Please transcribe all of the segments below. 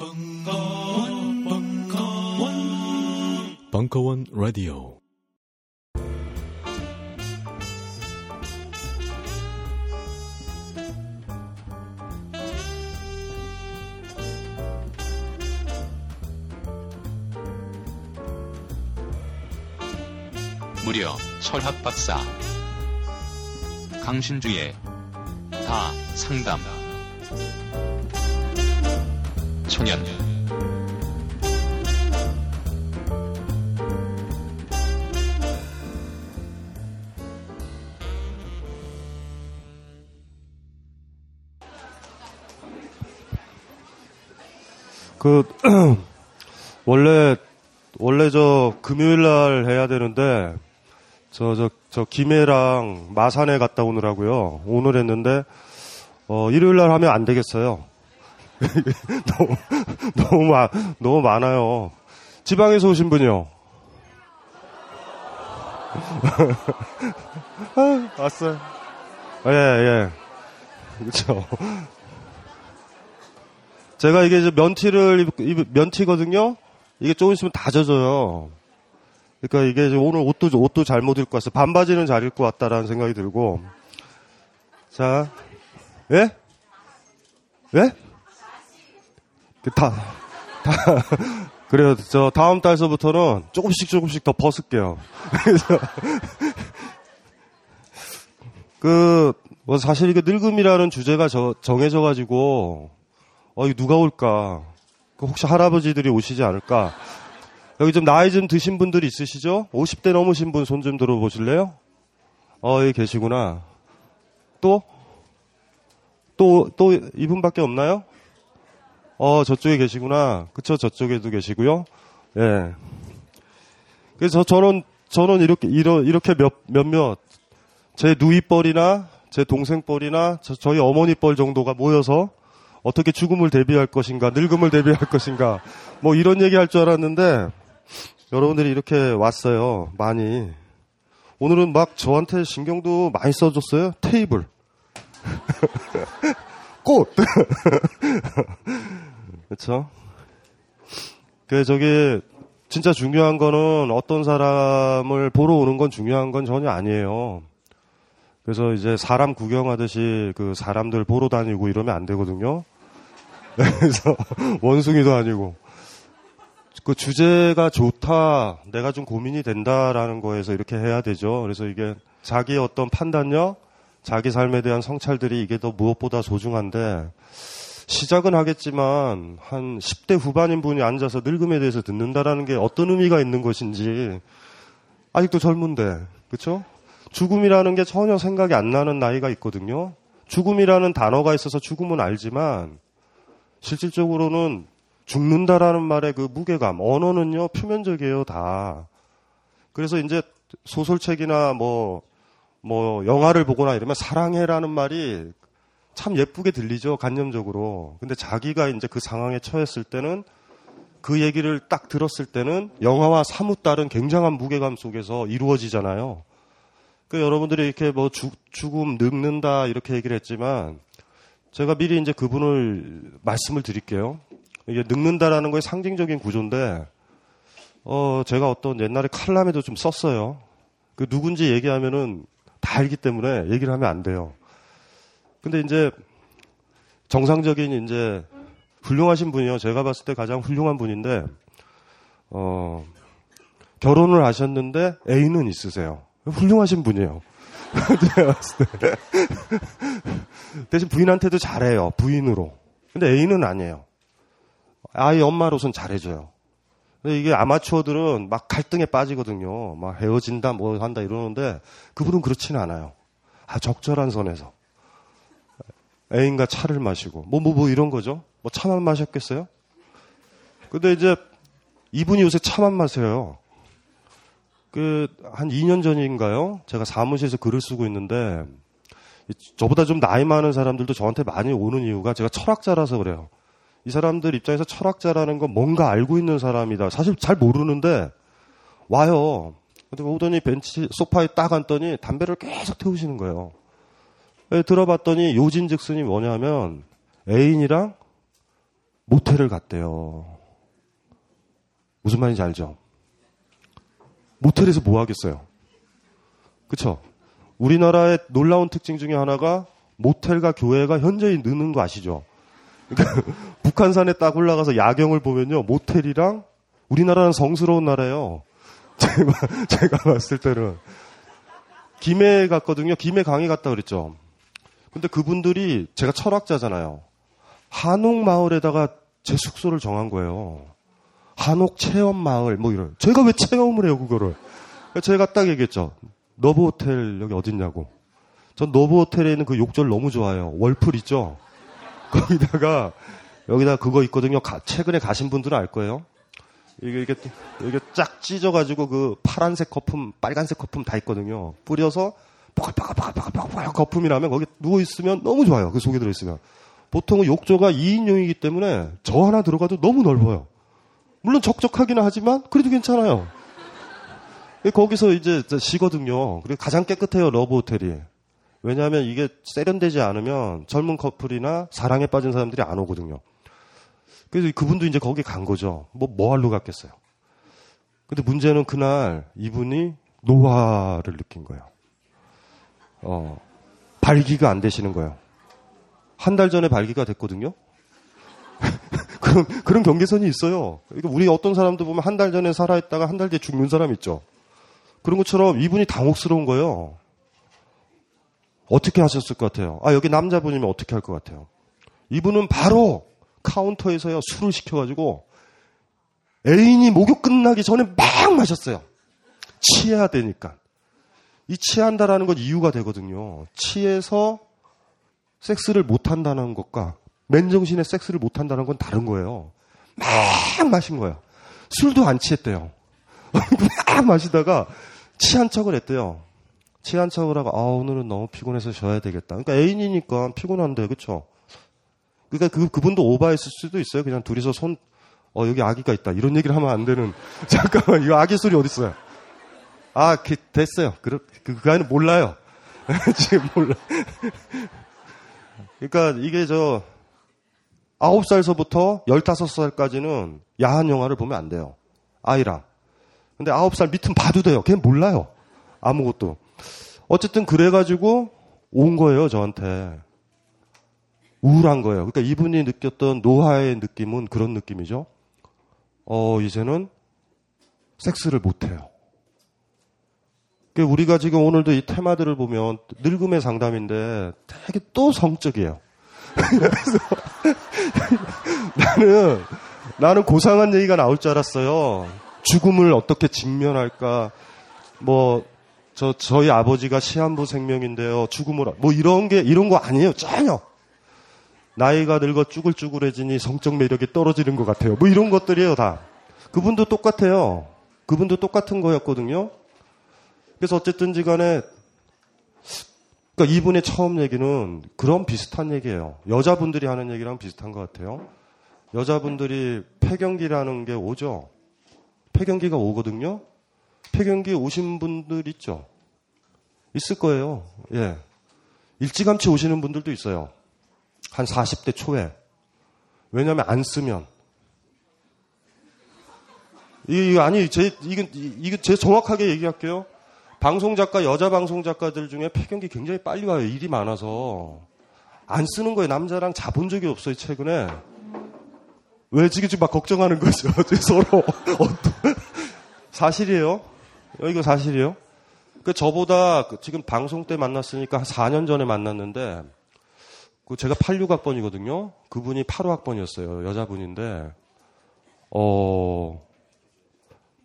벙커원, 벙커원, 벙커원 라디오. 무려 철학 박사 강신주의 다 상담 소년 그 원래 원래 저 금요일 날 해야 되는데 저 저 저 김해랑 마산에 갔다 오느라고요. 오늘 했는데 어 일요일 날 하면 안 되겠어요. 너무 너무 마, 너무 많아요. 지방에서 오신 분이요. 아, 왔어요. 예, 예. 그렇죠. 제가 이게 이제 면티를 입, 입, 면티거든요. 이게 조금 있으면 다 젖어요. 그러니까 이게 오늘 옷도 옷도 잘못 입고 왔어. 반바지는 잘 입고 왔다라는 생각이 들고. 자, 예? 예? 그 다, 다, 그래요. 저 다음 달서부터는 조금씩 조금씩 더 벗을게요. 그래서, 그, 뭐 사실 이게 늙음이라는 주제가 저, 정해져가지고, 어, 이 누가 올까? 그 혹시 할아버지들이 오시지 않을까? 여기 좀 나이 좀 드신 분들이 있으시죠? 50대 넘으신 분 손 좀 들어보실래요? 어, 여기 계시구나. 또? 또, 또 이분밖에 없나요? 어, 저쪽에 계시구나. 그쵸, 저쪽에도 계시고요. 예. 그래서 저는, 저는 이렇게, 이렇게 몇, 몇몇, 제 누이뻘이나, 제 동생뻘이나, 저, 저희 어머니뻘 정도가 모여서 어떻게 죽음을 대비할 것인가, 늙음을 대비할 것인가, 뭐 이런 얘기 할 줄 알았는데, 여러분들이 이렇게 왔어요. 많이. 오늘은 막 저한테 신경도 많이 써줬어요. 테이블. 꽃! 그쵸? 그, 저기, 진짜 중요한 거는 어떤 사람을 보러 오는 건 중요한 건 전혀 아니에요. 그래서 이제 사람 구경하듯이 그 사람들 보러 다니고 이러면 안 되거든요. 그래서 원숭이도 아니고. 그 주제가 좋다, 내가 좀 고민이 된다라는 거에서 이렇게 해야 되죠. 그래서 이게 자기의 어떤 판단력, 자기 삶에 대한 성찰들이 이게 더 무엇보다 소중한데, 시작은 하겠지만, 한 10대 후반인 분이 앉아서 늙음에 대해서 듣는다라는 게 어떤 의미가 있는 것인지, 아직도 젊은데, 그쵸? 죽음이라는 게 전혀 생각이 안 나는 나이가 있거든요. 죽음이라는 단어가 있어서 죽음은 알지만, 실질적으로는 죽는다라는 말의 그 무게감, 언어는요, 표면적이에요, 다. 그래서 이제 소설책이나 뭐, 뭐, 영화를 보거나 이러면 사랑해라는 말이 참 예쁘게 들리죠, 간념적으로. 근데 자기가 이제 그 상황에 처했을 때는 그 얘기를 딱 들었을 때는 영화와 사뭇 다른 굉장한 무게감 속에서 이루어지잖아요. 그 여러분들이 이렇게 뭐 죽, 죽음, 늙는다 이렇게 얘기를 했지만 제가 미리 이제 그분을 말씀을 드릴게요. 이게 늙는다라는 거의 상징적인 구조인데, 어, 제가 어떤 옛날에 칼럼에도 좀 썼어요. 그 누군지 얘기하면은 다 알기 때문에 얘기를 하면 안 돼요. 근데 이제 정상적인 이제 훌륭하신 분이요. 제가 봤을 때 가장 훌륭한 분인데, 어, 결혼을 하셨는데 애인은 있으세요. 훌륭하신 분이에요. 제가 봤을 때. 대신 부인한테도 잘해요. 부인으로. 근데 애인은 아니에요. 아이 엄마로선 잘해줘요. 근데 이게 아마추어들은 막 갈등에 빠지거든요. 막 헤어진다, 뭐 한다 이러는데 그분은 그렇지는 않아요. 아, 적절한 선에서. 애인과 차를 마시고, 뭐, 뭐, 뭐 이런 거죠. 뭐 차만 마셨겠어요? 근데 이제 이분이 요새 차만 마세요. 그, 한 2년 전인가요? 제가 사무실에서 글을 쓰고 있는데, 저보다 좀 나이 많은 사람들도 저한테 많이 오는 이유가 제가 철학자라서 그래요. 이 사람들 입장에서 철학자라는 건 뭔가 알고 있는 사람이다. 사실 잘 모르는데 와요. 근데 오더니 벤치 소파에 딱 앉더니 담배를 계속 태우시는 거예요. 들어봤더니 요진즉슨이 뭐냐면 애인이랑 모텔을 갔대요. 무슨 말인지 알죠? 모텔에서 뭐 하겠어요? 그쵸? 우리나라의 놀라운 특징 중에 하나가 모텔과 교회가 현저히 느는 거 아시죠? 그러니까 북한산에 딱 올라가서 야경을 보면요. 모텔이랑 우리나라는 성스러운 나라예요. 제가, 제가 봤을 때는. 김해 갔거든요. 김해 강의 갔다 그랬죠. 근데 그분들이 제가 철학자잖아요. 한옥 마을에다가 제 숙소를 정한 거예요. 한옥 체험 마을 뭐 이런. 제가 왜 체험을 해요 그거를? 제가 딱 얘기했죠. 너브 호텔 여기 어딨냐고. 전 너브 호텔에 있는 그 욕절 너무 좋아요. 월풀 있죠. 거기다가 여기다 그거 있거든요. 가, 최근에 가신 분들은 알 거예요. 이게 이게 이게 쫙 찢어가지고 그 파란색 거품, 빨간색 거품 다 있거든요. 뿌려서 빠글빠글빠글빠글빠글 거품이 나면 거기 누워 있으면 너무 좋아요. 그 속에 들어 있으면. 보통은 욕조가 2인용이기 때문에 저 하나 들어가도 너무 넓어요. 물론 적적하기는 하지만 그래도 괜찮아요. 거기서 이제 쉬거든요. 그리고 가장 깨끗해요, 러브 호텔이. 왜냐하면 이게 세련되지 않으면 젊은 커플이나 사랑에 빠진 사람들이 안 오거든요. 그래서 그분도 이제 거기 간 거죠. 뭐, 뭐 하러 갔겠어요. 근데 문제는 그날 이분이 노화를 느낀 거예요. 어, 발기가 안 되시는 거예요. 한 달 전에 발기가 됐거든요. 그런, 그런 경계선이 있어요. 그러니까 우리 어떤 사람도 보면 한 달 전에 살아있다가 한 달 뒤에 죽는 사람 있죠. 그런 것처럼 이분이 당혹스러운 거예요. 어떻게 하셨을 것 같아요? 아, 여기 남자분이면 어떻게 할 것 같아요? 이분은 바로 카운터에서요, 술을 시켜가지고 애인이 목욕 끝나기 전에 막 마셨어요. 취해야 되니까. 이 취한다라는 건 이유가 되거든요. 취해서 섹스를 못한다는 것과 맨정신에 섹스를 못한다는 건 다른 거예요. 막 마신 거예요. 술도 안 취했대요. 막 마시다가 취한 척을 했대요. 취한 척을 하고 아 오늘은 너무 피곤해서 쉬어야 되겠다. 그러니까 애인이니까 피곤한데 그렇죠. 그러니까 그 그분도 오바했을 수도 있어요. 그냥 둘이서 손 어 여기 아기가 있다 이런 얘기를 하면 안 되는. 잠깐만 이거 아기 소리 어디 있어요? 아 그, 됐어요. 그, 그, 그 아이는 몰라요. 지금 몰라. 그러니까 이게 저 아홉 살서부터 열다섯 살까지는 야한 영화를 보면 안 돼요. 아이랑. 근데 아홉 살 밑은 봐도 돼요. 걔는 몰라요. 아무것도. 어쨌든 그래가지고 온 거예요, 저한테. 우울한 거예요. 그러니까 이분이 느꼈던 노화의 느낌은 그런 느낌이죠. 어, 이제는 섹스를 못 해요. 그러니까 우리가 지금 오늘도 이 테마들을 보면 늙음의 상담인데 되게 또 성적이에요. 그래서 나는, 나는 고상한 얘기가 나올 줄 알았어요. 죽음을 어떻게 직면할까, 뭐, 저, 저희 아버지가 시한부 생명인데요. 죽음을, 뭐 이런 게, 이런 거 아니에요. 전혀. 나이가 늙어 쭈글쭈글해지니 성적 매력이 떨어지는 것 같아요. 뭐 이런 것들이에요, 다. 그분도 똑같아요. 그분도 똑같은 거였거든요. 그래서 어쨌든지 간에, 그러니까 이분의 처음 얘기는 그런 비슷한 얘기예요. 여자분들이 하는 얘기랑 비슷한 것 같아요. 여자분들이 폐경기라는 게 오죠. 폐경기가 오거든요. 폐경기 오신 분들 있죠? 있을 거예요. 예. 일찌감치 오시는 분들도 있어요. 한 40대 초에. 왜냐하면 안 쓰면. 이, 아니, 제, 이건, 이거 제 정확하게 얘기할게요. 방송 작가, 여자 방송 작가들 중에 폐경기 굉장히 빨리 와요. 일이 많아서. 안 쓰는 거예요. 남자랑 자본 적이 없어요, 최근에. 왜 지금 막 걱정하는 거죠? 서로. 사실이에요. 이거 사실이에요. 그 저보다 그 지금 방송 때 만났으니까 한 4년 전에 만났는데 그 제가 86학번이거든요. 그분이 85학번이었어요. 여자분인데 어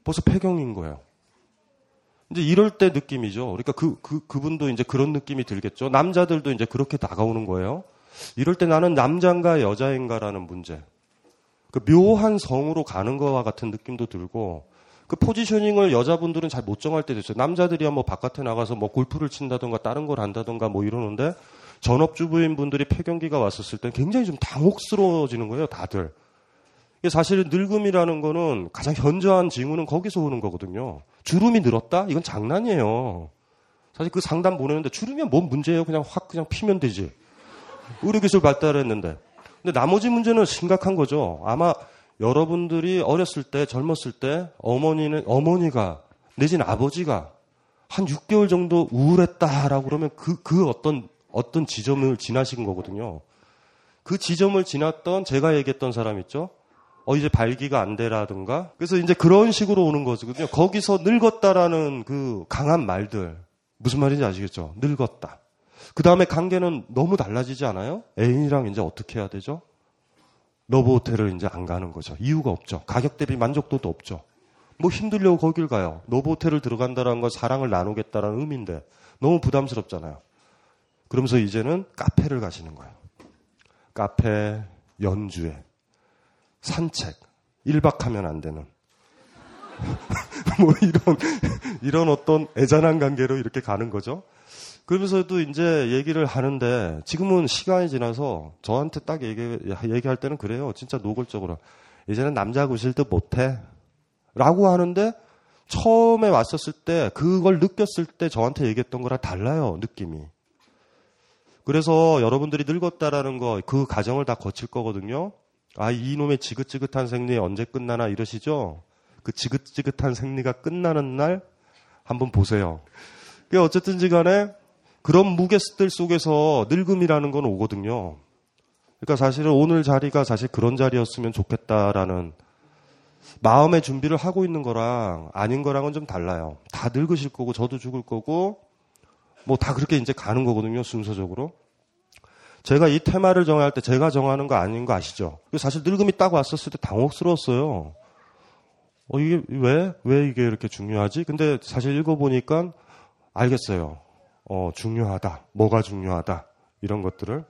벌써 폐경인 거예요. 이제 이럴 때 느낌이죠. 그러니까 그, 그, 그분도 이제 그런 느낌이 들겠죠. 남자들도 이제 그렇게 다가오는 거예요. 이럴 때 나는 남자인가 여자인가라는 문제. 그 묘한 성으로 가는 거와 같은 느낌도 들고 그 포지셔닝을 여자분들은 잘 못 정할 때도 있어요. 남자들이야 뭐 바깥에 나가서 뭐 골프를 친다던가 다른 걸 한다던가 뭐 이러는데 전업주부인 분들이 폐경기가 왔었을 때 굉장히 좀 당혹스러워지는 거예요, 다들. 사실은 늙음이라는 거는 가장 현저한 징후는 거기서 오는 거거든요. 주름이 늘었다? 이건 장난이에요. 사실 그 상담 보내는데 주름이 뭔 문제예요? 그냥 확 그냥 피면 되지. 의료기술 발달했는데. 근데 나머지 문제는 심각한 거죠. 아마 여러분들이 어렸을 때, 젊었을 때, 어머니는, 어머니가, 내지는 아버지가 한 6개월 정도 우울했다라고 그러면 그, 그 어떤, 어떤 지점을 지나신 거거든요. 그 지점을 지났던 제가 얘기했던 사람 있죠? 어, 이제 발기가 안 되라든가. 그래서 이제 그런 식으로 오는 거거든요. 거기서 늙었다라는 그 강한 말들. 무슨 말인지 아시겠죠? 늙었다. 그 다음에 관계는 너무 달라지지 않아요? 애인이랑 이제 어떻게 해야 되죠? 러브 호텔을 이제 안 가는 거죠. 이유가 없죠. 가격 대비 만족도도 없죠. 뭐 힘들려고 거길 가요. 러브 호텔을 들어간다는 건 사랑을 나누겠다라는 의미인데 너무 부담스럽잖아요. 그러면서 이제는 카페를 가시는 거예요. 카페, 연주회, 산책, 1박하면 안 되는. 뭐 이런, 이런 어떤 애잔한 관계로 이렇게 가는 거죠. 그러면서도 이제 얘기를 하는데 지금은 시간이 지나서 저한테 딱 얘기, 얘기할 때는 그래요. 진짜 노골적으로. 이제는 남자 구실 듯 못해. 라고 하는데 처음에 왔었을 때 그걸 느꼈을 때 저한테 얘기했던 거랑 달라요. 느낌이. 그래서 여러분들이 늙었다라는 거 그 과정을 다 거칠 거거든요. 아, 이놈의 지긋지긋한 생리 언제 끝나나 이러시죠? 그 지긋지긋한 생리가 끝나는 날 한번 보세요. 어쨌든지 간에 그런 무게들 속에서 늙음이라는 건 오거든요. 그러니까 사실은 오늘 자리가 사실 그런 자리였으면 좋겠다라는 마음의 준비를 하고 있는 거랑 아닌 거랑은 좀 달라요. 다 늙으실 거고 저도 죽을 거고 뭐 다 그렇게 이제 가는 거거든요. 순서적으로. 제가 이 테마를 정할 때 제가 정하는 거 아닌 거 아시죠? 사실 늙음이 딱 왔었을 때 당혹스러웠어요. 어, 이게 왜? 왜 이게 이렇게 중요하지? 근데 사실 읽어보니까 알겠어요. 어, 중요하다. 뭐가 중요하다. 이런 것들을.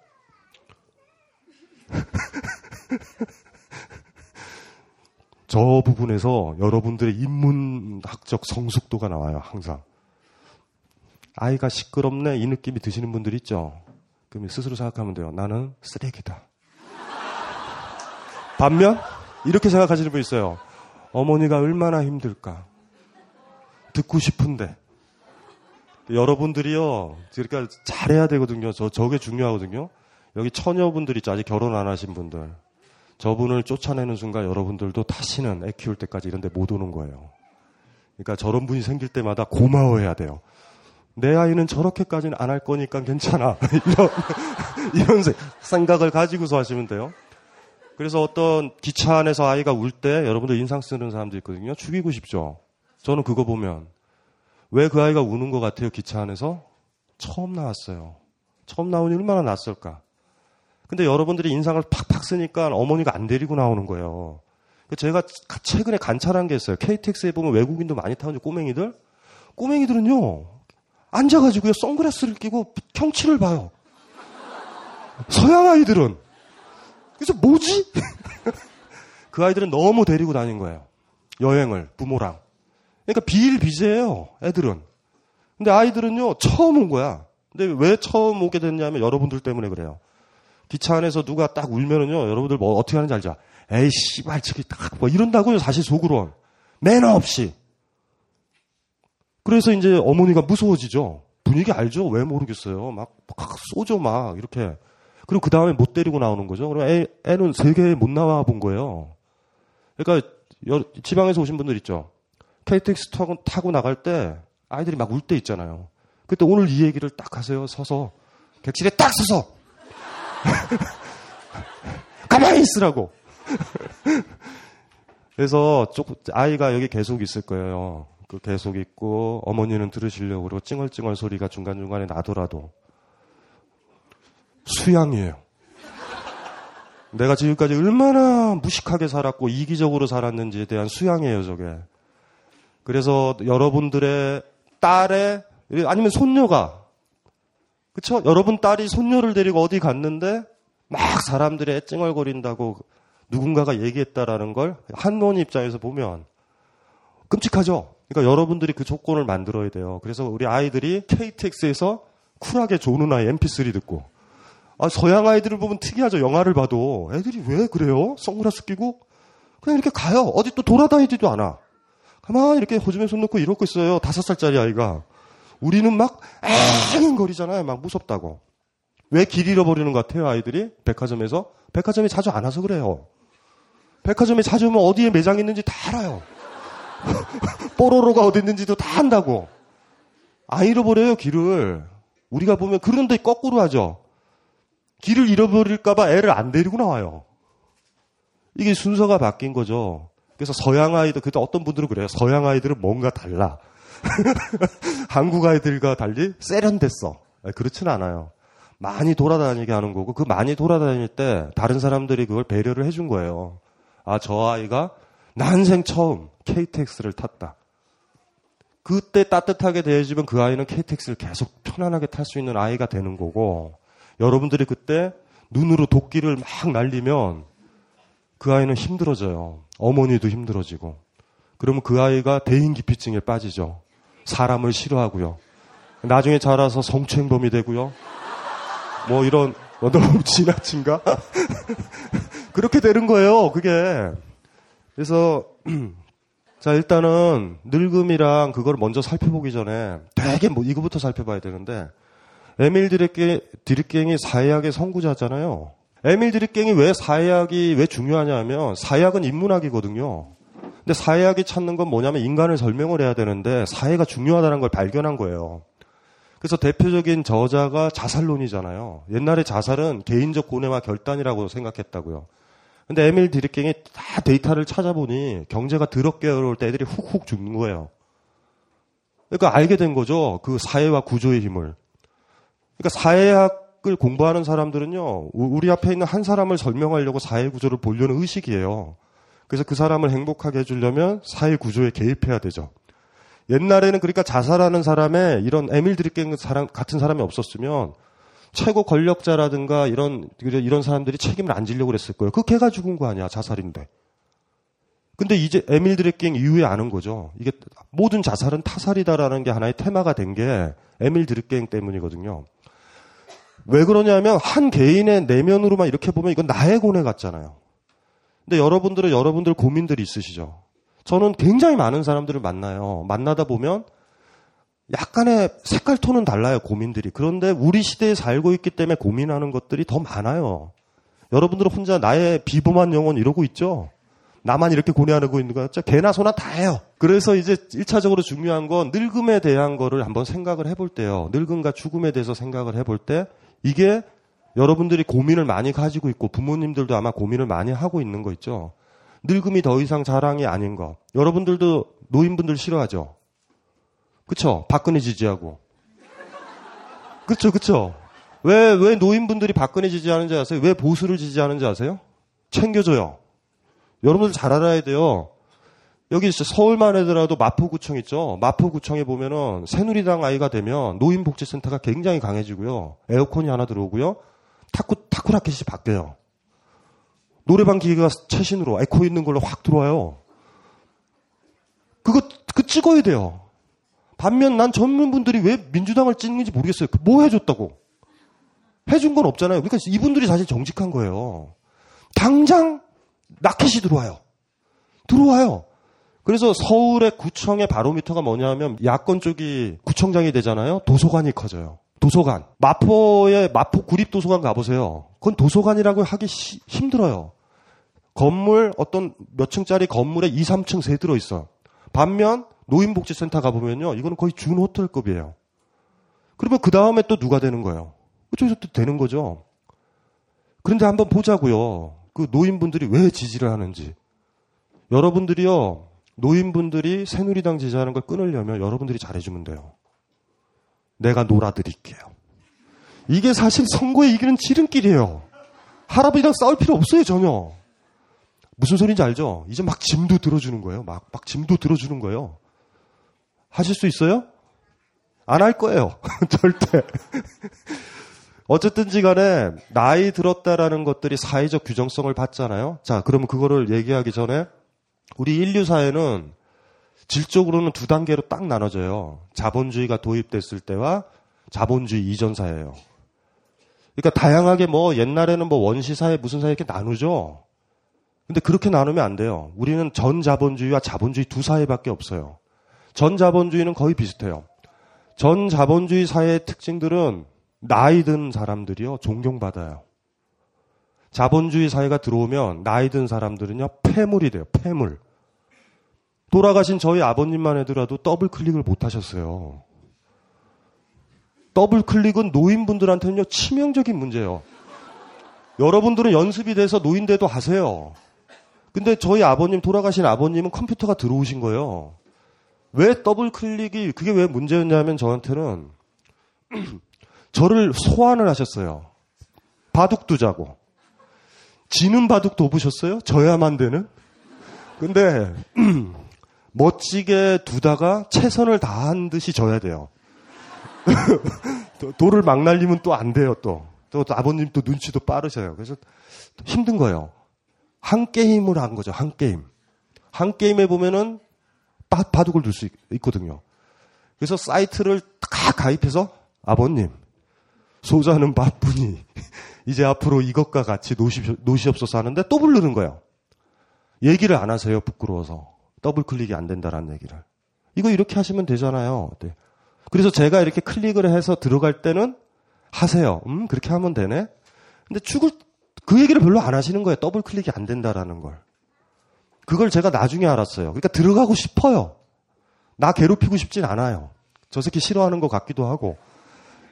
저 부분에서 여러분들의 인문학적 성숙도가 나와요, 항상. 아이가 시끄럽네, 이 느낌이 드시는 분들 있죠? 그럼 스스로 생각하면 돼요. 나는 쓰레기다. 반면, 이렇게 생각하시는 분 있어요. 어머니가 얼마나 힘들까. 듣고 싶은데. 여러분들이요, 그러니까 잘해야 되거든요. 저, 저게 중요하거든요. 여기 처녀분들 있죠. 아직 결혼 안 하신 분들. 저분을 쫓아내는 순간 여러분들도 다시는 애 키울 때까지 이런 데 못 오는 거예요. 그러니까 저런 분이 생길 때마다 고마워해야 돼요. 내 아이는 저렇게까지는 안 할 거니까 괜찮아. 이런, 이런 생각을 가지고서 하시면 돼요. 그래서 어떤 기차 안에서 아이가 울 때 여러분들 인상 쓰는 사람도 있거든요. 죽이고 싶죠. 저는 그거 보면 왜 그 아이가 우는 것 같아요? 기차 안에서 처음 나왔어요. 처음 나오니 얼마나 낯설까. 근데 여러분들이 인상을 팍팍 쓰니까 어머니가 안 데리고 나오는 거예요. 제가 최근에 관찰한 게 있어요. KTX에 보면 외국인도 많이 타는 꼬맹이들. 꼬맹이들은요, 앉아가지고요, 선글라스를 끼고 경치를 봐요. 서양 아이들은. 그래서 뭐지? 그 아이들은 너무 데리고 다닌 거예요. 여행을, 부모랑. 그러니까 비일비재예요, 애들은. 근데 아이들은요, 처음 온 거야. 근데 왜 처음 오게 됐냐면 여러분들 때문에 그래요. 기차 안에서 누가 딱 울면은요, 여러분들 뭐 어떻게 하는지 알죠? 에이, 씨발, 저기 딱, 뭐 이런다고요, 사실 속으로. 매너 없이. 그래서 이제 어머니가 무서워지죠. 분위기 알죠? 왜 모르겠어요. 막, 막 쏘죠, 막, 이렇게. 그리고 그 다음에 못 데리고 나오는 거죠. 그럼 애, 애는 세계에 못 나와 본 거예요. 그러니까, 여, 지방에서 오신 분들 있죠. KTX 타고, 타고 나갈 때 아이들이 막 울 때 있잖아요. 그때 오늘 이 얘기를 딱 하세요. 서서. 객실에 딱 서서. 가만히 있으라고. 그래서 조금 아이가 여기 계속 있을 거예요. 그 계속 있고 어머니는 들으시려고 그러고 찡얼찡얼 소리가 중간중간에 나더라도 수양이에요. 내가 지금까지 얼마나 무식하게 살았고 이기적으로 살았는지에 대한 수양이에요, 저게. 그래서 여러분들의 딸의 아니면 손녀가 그쵸? 여러분 딸이 손녀를 데리고 어디 갔는데 막 사람들의 찡얼거린다고 누군가가 얘기했다라는 걸 한노원 입장에서 보면 끔찍하죠. 그러니까 여러분들이 그 조건을 만들어야 돼요. 그래서 우리 아이들이 KTX에서 쿨하게 좋은 아이 MP3 듣고 아, 서양 아이들을 보면 특이하죠. 영화를 봐도 애들이 왜 그래요? 선글라스 끼고 그냥 이렇게 가요. 어디 또 돌아다니지도 않아. 가만히 이렇게 호주에 손 놓고 이러고 있어요. 다섯 살짜리 아이가. 우리는 막 앵앵거리잖아요. 막 무섭다고. 왜 길 잃어버리는 것 같아요, 아이들이? 백화점에서? 백화점에 자주 안 와서 그래요. 백화점에 자주 오면 어디에 매장 있는지 다 알아요. 뽀로로가 어디 있는지도 다 안다고. 안 잃어버려요, 길을. 우리가 보면 그런데 거꾸로 하죠. 길을 잃어버릴까봐 애를 안 데리고 나와요. 이게 순서가 바뀐 거죠. 그래서 서양 아이들, 그때 어떤 분들은 그래요. 서양 아이들은 뭔가 달라. 한국 아이들과 달리 세련됐어. 그렇진 않아요. 많이 돌아다니게 하는 거고, 그 많이 돌아다닐 때 다른 사람들이 그걸 배려를 해준 거예요. 아, 저 아이가 난생 처음 KTX를 탔다. 그때 따뜻하게 대해주면 그 아이는 KTX를 계속 편안하게 탈 수 있는 아이가 되는 거고, 여러분들이 그때 눈으로 도끼를 막 날리면 그 아이는 힘들어져요. 어머니도 힘들어지고. 그러면 그 아이가 대인기피증에 빠지죠. 사람을 싫어하고요. 나중에 자라서 성추행범이 되고요. 뭐 이런 뭐 너무 지나친가? 그렇게 되는 거예요. 그게 그래서 자 일단은 늙음이랑 그걸 먼저 살펴보기 전에 되게 뭐 이거부터 살펴봐야 되는데 에밀 드리깽, 드리깽이 사회학의 선구자잖아요. 에밀 드리깽이 왜 사회학이 왜 중요하냐면 사회학은 인문학이거든요. 근데 사회학이 찾는 건 뭐냐면 인간을 설명을 해야 되는데 사회가 중요하다는 걸 발견한 거예요. 그래서 대표적인 저자가 자살론이잖아요. 옛날에 자살은 개인적 고뇌와 결단이라고 생각했다고요. 근데 에밀 디리깽이 다 데이터를 찾아보니 경제가 더럽게 어려울 때 애들이 훅훅 죽는 거예요. 그러니까 알게 된 거죠. 그 사회와 구조의 힘을. 그러니까 사회학을 공부하는 사람들은요, 우리 앞에 있는 한 사람을 설명하려고 사회 구조를 보려는 의식이에요. 그래서 그 사람을 행복하게 해주려면 사회 구조에 개입해야 되죠. 옛날에는 그러니까 자살하는 사람의 이런 에밀 사람 같은 사람이 없었으면 최고 권력자라든가 이런 이런 사람들이 책임을 안 지려고 그랬을 거예요. 그 걔가 죽은 거 아니야 자살인데. 근데 이제 에밀 드리깽 이후에 아는 거죠. 이게 모든 자살은 타살이다라는 게 하나의 테마가 된 게 에밀 드리깽 때문이거든요. 왜 그러냐면 한 개인의 내면으로만 이렇게 보면 이건 나의 고뇌 같잖아요. 근데 여러분들은 여러분들 고민들이 있으시죠. 저는 굉장히 많은 사람들을 만나요. 만나다 보면 약간의 색깔 톤은 달라요, 고민들이. 그런데 우리 시대에 살고 있기 때문에 고민하는 것들이 더 많아요. 여러분들은 혼자 나의 비범한 영혼 이러고 있죠? 나만 이렇게 고뇌하고 있는 거 같죠? 개나 소나 다 해요. 그래서 이제 1차적으로 중요한 건 늙음에 대한 거를 한번 생각을 해볼 때요. 늙음과 죽음에 대해서 생각을 해볼 때 이게 여러분들이 고민을 많이 가지고 있고 부모님들도 아마 고민을 많이 하고 있는 거 있죠. 늙음이 더 이상 자랑이 아닌 거. 여러분들도 노인분들 싫어하죠. 그쵸? 박근혜 지지하고. 그쵸, 그쵸? 왜, 왜 노인분들이 박근혜 지지하는지 아세요? 왜 보수를 지지하는지 아세요? 챙겨줘요. 여러분들 잘 알아야 돼요. 여기 서울만 해더라도 마포구청 있죠? 마포구청에 보면은 새누리당 아이가 되면 노인복지센터가 굉장히 강해지고요. 에어컨이 하나 들어오고요. 타쿠, 타쿠라켓이 바뀌어요. 노래방 기계가 최신으로 에코 있는 걸로 확 들어와요. 그거, 그 찍어야 돼요. 반면 난 젊은 분들이 왜 민주당을 찍는지 모르겠어요. 그뭐 해줬다고? 해준 건 없잖아요. 그러니까 이분들이 사실 정직한 거예요. 당장 라켓이 들어와요. 들어와요. 그래서 서울의 구청의 바로미터가 뭐냐면 야권 쪽이 구청장이 되잖아요. 도서관이 커져요. 도서관. 마포에 마포 구립 도서관 가보세요. 그건 도서관이라고 하기 시, 힘들어요. 건물 어떤 몇 층짜리 건물에 2, 3층 세 들어 있어. 반면 노인복지센터 가보면요. 이거는 거의 준호텔급이에요. 그러면 그 다음에 또 누가 되는 거예요? 그쪽에서 또 되는 거죠. 그런데 한번 보자고요. 그 노인분들이 왜 지지를 하는지. 여러분들이요. 노인분들이 새누리당 지지하는 걸 끊으려면 여러분들이 잘해주면 돼요. 내가 놀아드릴게요. 이게 사실 선거에 이기는 지름길이에요. 할아버지랑 싸울 필요 없어요, 전혀. 무슨 소리인지 알죠? 이제 막 짐도 들어주는 거예요. 막, 막 짐도 들어주는 거예요. 하실 수 있어요? 안 할 거예요. 절대. 어쨌든지 간에 나이 들었다라는 것들이 사회적 규정성을 받잖아요. 자, 그러면 그거를 얘기하기 전에 우리 인류 사회는 질적으로는 두 단계로 딱 나눠져요. 자본주의가 도입됐을 때와 자본주의 이전 사회예요. 그러니까 다양하게 뭐 옛날에는 뭐 원시 사회 무슨 사회 이렇게 나누죠. 근데 그렇게 나누면 안 돼요. 우리는 전 자본주의와 자본주의 두 사회밖에 없어요. 전 자본주의는 거의 비슷해요. 전 자본주의 사회의 특징들은 나이 든 사람들이요, 존경받아요. 자본주의 사회가 들어오면 나이 든 사람들은요, 폐물이 돼요, 폐물. 돌아가신 저희 아버님만 해더라도 더블 클릭을 못 하셨어요. 더블 클릭은 노인분들한테는요, 치명적인 문제예요. 여러분들은 연습이 돼서 노인 돼도 하세요. 근데 저희 아버님, 돌아가신 아버님은 컴퓨터가 들어오신 거예요. 왜 더블 클릭이, 그게 왜 문제였냐면 저한테는 저를 소환을 하셨어요. 바둑 두자고. 지는 바둑 도 보셨어요? 져야만 되는? 근데, 멋지게 두다가 최선을 다한 듯이 져야 돼요. 돌을 막 날리면 또 안 돼요, 또. 또, 또 아버님 또 눈치도 빠르셔요. 그래서 힘든 거예요. 한 게임을 한 거죠, 한 게임. 한 게임에 보면은 바, 바둑을 둘 수 있거든요. 그래서 사이트를 다 가입해서 아버님, 소자는 바쁘니 이제 앞으로 이것과 같이 노시, 노시옵소서 하는데 또 부르는 거예요. 얘기를 안 하세요, 부끄러워서. 더블 클릭이 안 된다라는 얘기를. 이거 이렇게 하시면 되잖아요. 네. 그래서 제가 이렇게 클릭을 해서 들어갈 때는 하세요. 음, 그렇게 하면 되네. 근데 죽을, 그 얘기를 별로 안 하시는 거예요. 더블 클릭이 안 된다라는 걸. 그걸 제가 나중에 알았어요. 그러니까 들어가고 싶어요. 나 괴롭히고 싶진 않아요. 저 새끼 싫어하는 것 같기도 하고.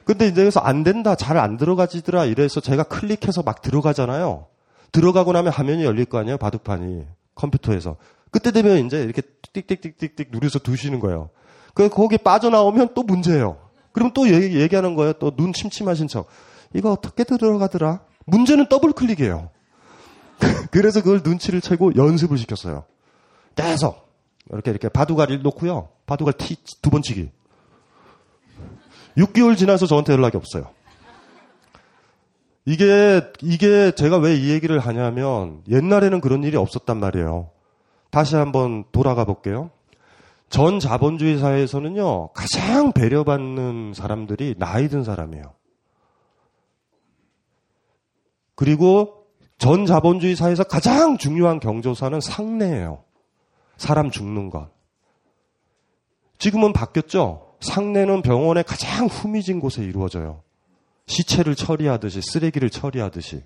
근데 이제 그래서 안 된다, 잘 안 들어가지더라 이래서 제가 클릭해서 막 들어가잖아요. 들어가고 나면 화면이 열릴 거 아니에요, 바둑판이. 컴퓨터에서. 그때 되면 이제 이렇게 띡띡띡띡띡 누려서 두시는 거예요. 그 거기 빠져나오면 또 문제예요. 그럼 또 얘기, 얘기 하는 거예요. 또 눈 침침하신 척. 이거 어떻게 들어가더라? 문제는 더블 클릭이에요. 그래서 그걸 눈치를 채고 연습을 시켰어요. 계속 이렇게 이렇게 바둑알을 놓고요. 바둑알 티 두 번 치기. 6개월 지나서 저한테 연락이 없어요. 이게 이게 제가 왜 이 얘기를 하냐면 옛날에는 그런 일이 없었단 말이에요. 다시 한번 돌아가 볼게요. 전 자본주의 사회에서는요, 가장 배려받는 사람들이 나이 든 사람이에요. 그리고 전 자본주의 사회에서 가장 중요한 경조사는 상례예요. 사람 죽는 것. 지금은 바뀌었죠? 상례는 병원의 가장 후미진 곳에 이루어져요. 시체를 처리하듯이, 쓰레기를 처리하듯이.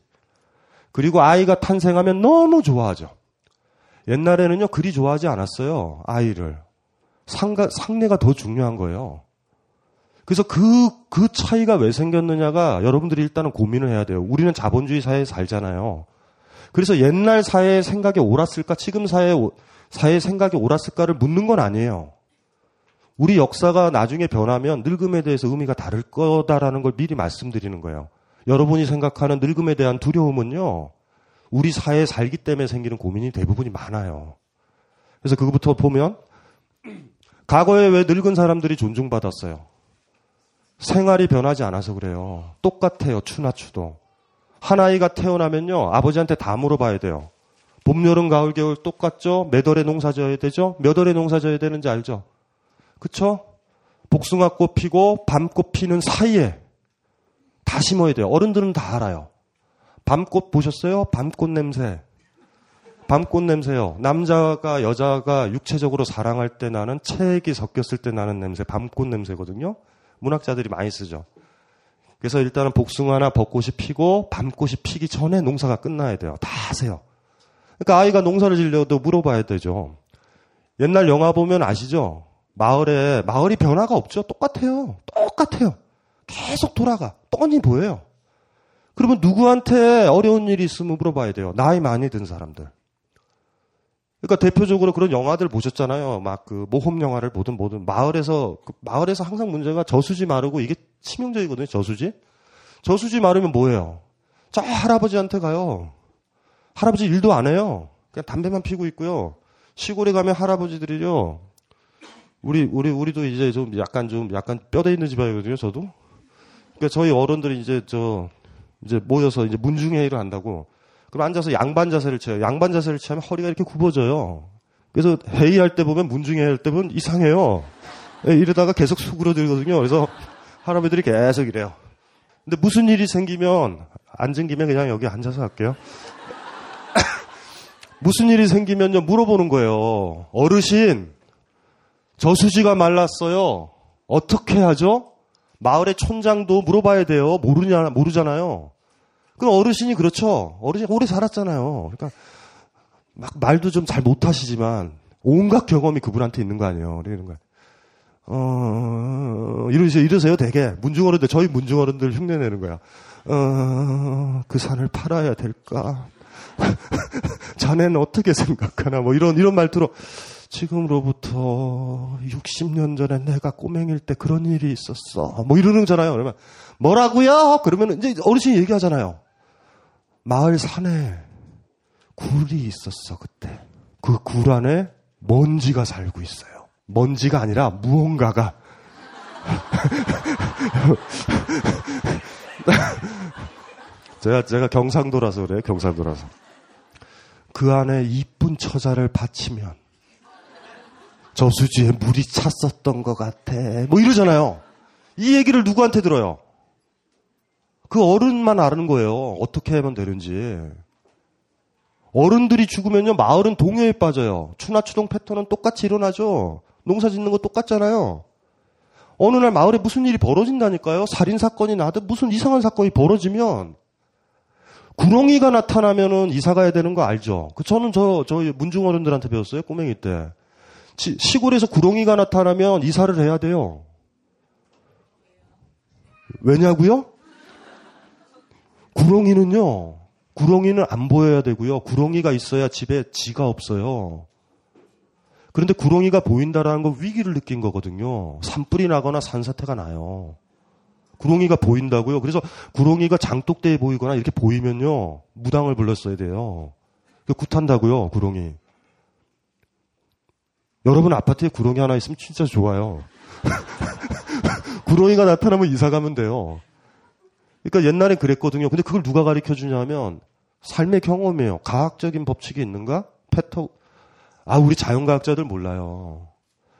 그리고 아이가 탄생하면 너무 좋아하죠. 옛날에는요, 그리 좋아하지 않았어요. 아이를. 상가, 상례가 더 중요한 거예요. 그래서 그, 그 차이가 왜 생겼느냐가 여러분들이 일단은 고민을 해야 돼요. 우리는 자본주의 사회에 살잖아요. 그래서 옛날 사회의 생각이 옳았을까, 지금 사회, 사회의 생각이 옳았을까를 묻는 건 아니에요. 우리 역사가 나중에 변하면 늙음에 대해서 의미가 다를 거다라는 걸 미리 말씀드리는 거예요. 여러분이 생각하는 늙음에 대한 두려움은요, 우리 사회에 살기 때문에 생기는 고민이 대부분이 많아요. 그래서 그거부터 보면 과거에 왜 늙은 사람들이 존중받았어요? 생활이 변하지 않아서 그래요. 똑같아요. 추나 추도. 한 아이가 태어나면요. 아버지한테 다 물어봐야 돼요. 봄, 여름, 가을, 겨울 똑같죠? 몇 월에 농사 져야 되죠? 몇 월에 농사 져야 되는지 알죠? 그쵸? 복숭아꽃 피고 밤꽃 피는 사이에 다 심어야 돼요. 어른들은 다 알아요. 밤꽃 보셨어요? 밤꽃 냄새. 밤꽃 냄새요. 남자가 여자가 육체적으로 사랑할 때 나는 체액이 섞였을 때 나는 냄새, 밤꽃 냄새거든요. 문학자들이 많이 쓰죠. 그래서 일단은 복숭아나 벚꽃이 피고 밤꽃이 피기 전에 농사가 끝나야 돼요. 다 하세요. 그러니까 아이가 농사를 지려도 물어봐야 되죠. 옛날 영화 보면 아시죠? 마을에 마을이 변화가 없죠. 똑같아요. 똑같아요. 계속 돌아가. 뻔히 보여요. 그러면 누구한테 어려운 일이 있으면 물어봐야 돼요. 나이 많이 든 사람들. 그러니까 대표적으로 그런 영화들 보셨잖아요. 막 그 모험 영화를 보든 뭐든 마을에서 그 마을에서 항상 문제가 저수지 마르고 이게 치명적이거든요. 저수지. 저수지 마르면 뭐예요? 저 할아버지한테 가요. 할아버지 일도 안 해요. 그냥 담배만 피고 있고요. 시골에 가면 할아버지들이요. 우리 우리 우리도 이제 좀 약간 좀 약간 뼈대 있는 집안이거든요. 저도. 그러니까 저희 어른들이 이제 저 이제 모여서 이제 문중회의를 한다고. 그럼 앉아서 양반 자세를 취해요. 양반 자세를 취하면 허리가 이렇게 굽어져요. 그래서 회의할 때 보면 문중회 할 때 보면 이상해요. 예, 이러다가 계속 수그러들거든요. 그래서 할아버지들이 계속 이래요. 근데 무슨 일이 생기면 앉은 김에 그냥 여기 앉아서 할게요. 무슨 일이 생기면요 물어보는 거예요. 어르신 저수지가 말랐어요. 어떻게 하죠? 마을의 촌장도 물어봐야 돼요. 모르냐, 모르잖아요. 그럼 어르신이 그렇죠. 어르신 오래 살았잖아요. 그러니까 막 말도 좀 잘 못하시지만 온갖 경험이 그분한테 있는 거 아니에요. 이러는 거야. 어, 이러세요, 이러세요, 되게. 문중어른들, 저희 문중어른들 흉내 내는 거야. 어, 그 산을 팔아야 될까? 자네는 어떻게 생각하나? 뭐 이런, 이런 말투로. 지금으로부터 60년 전에 내가 꼬맹일 때 그런 일이 있었어. 뭐 이러는 거잖아요. 그러면, 뭐라고요? 그러면 이제 어르신이 얘기하잖아요. 마을 산에 굴이 있었어, 그때. 그 굴 안에 먼지가 살고 있어요. 먼지가 아니라 무언가가. 제가, 제가 경상도라서 그래요, 경상도라서. 그 안에 이쁜 처자를 바치면 저수지에 물이 찼었던 것 같아. 뭐 이러잖아요. 이 얘기를 누구한테 들어요? 그 어른만 아는 거예요. 어떻게 하면 되는지. 어른들이 죽으면요, 마을은 동요에 빠져요. 추나 추동 패턴은 똑같이 일어나죠. 농사 짓는 거 똑같잖아요. 어느 날 마을에 무슨 일이 벌어진다니까요. 살인 사건이 나든 무슨 이상한 사건이 벌어지면 구렁이가 나타나면은 이사 가야 되는 거 알죠? 그 저는 저, 저 문중 어른들한테 배웠어요. 꼬맹이 때. 지, 시골에서 구렁이가 나타나면 이사를 해야 돼요. 왜냐고요? 구렁이는요. 구렁이는 안 보여야 되고요. 구렁이가 있어야 집에 지가 없어요. 그런데 구렁이가 보인다라는 건 위기를 느낀 거거든요. 산불이 나거나 산사태가 나요. 구렁이가 보인다고요. 그래서 구렁이가 장독대에 보이거나 이렇게 보이면요. 무당을 불렀어야 돼요. 굿한다고요, 구렁이. 여러분 아파트에 구렁이 하나 있으면 진짜 좋아요. 구렁이가 나타나면 이사 가면 돼요. 그러니까 옛날에 그랬거든요. 근데 그걸 누가 가르쳐 주냐면 삶의 경험이에요. 과학적인 법칙이 있는가? 패터 아, 우리 자연과학자들 몰라요.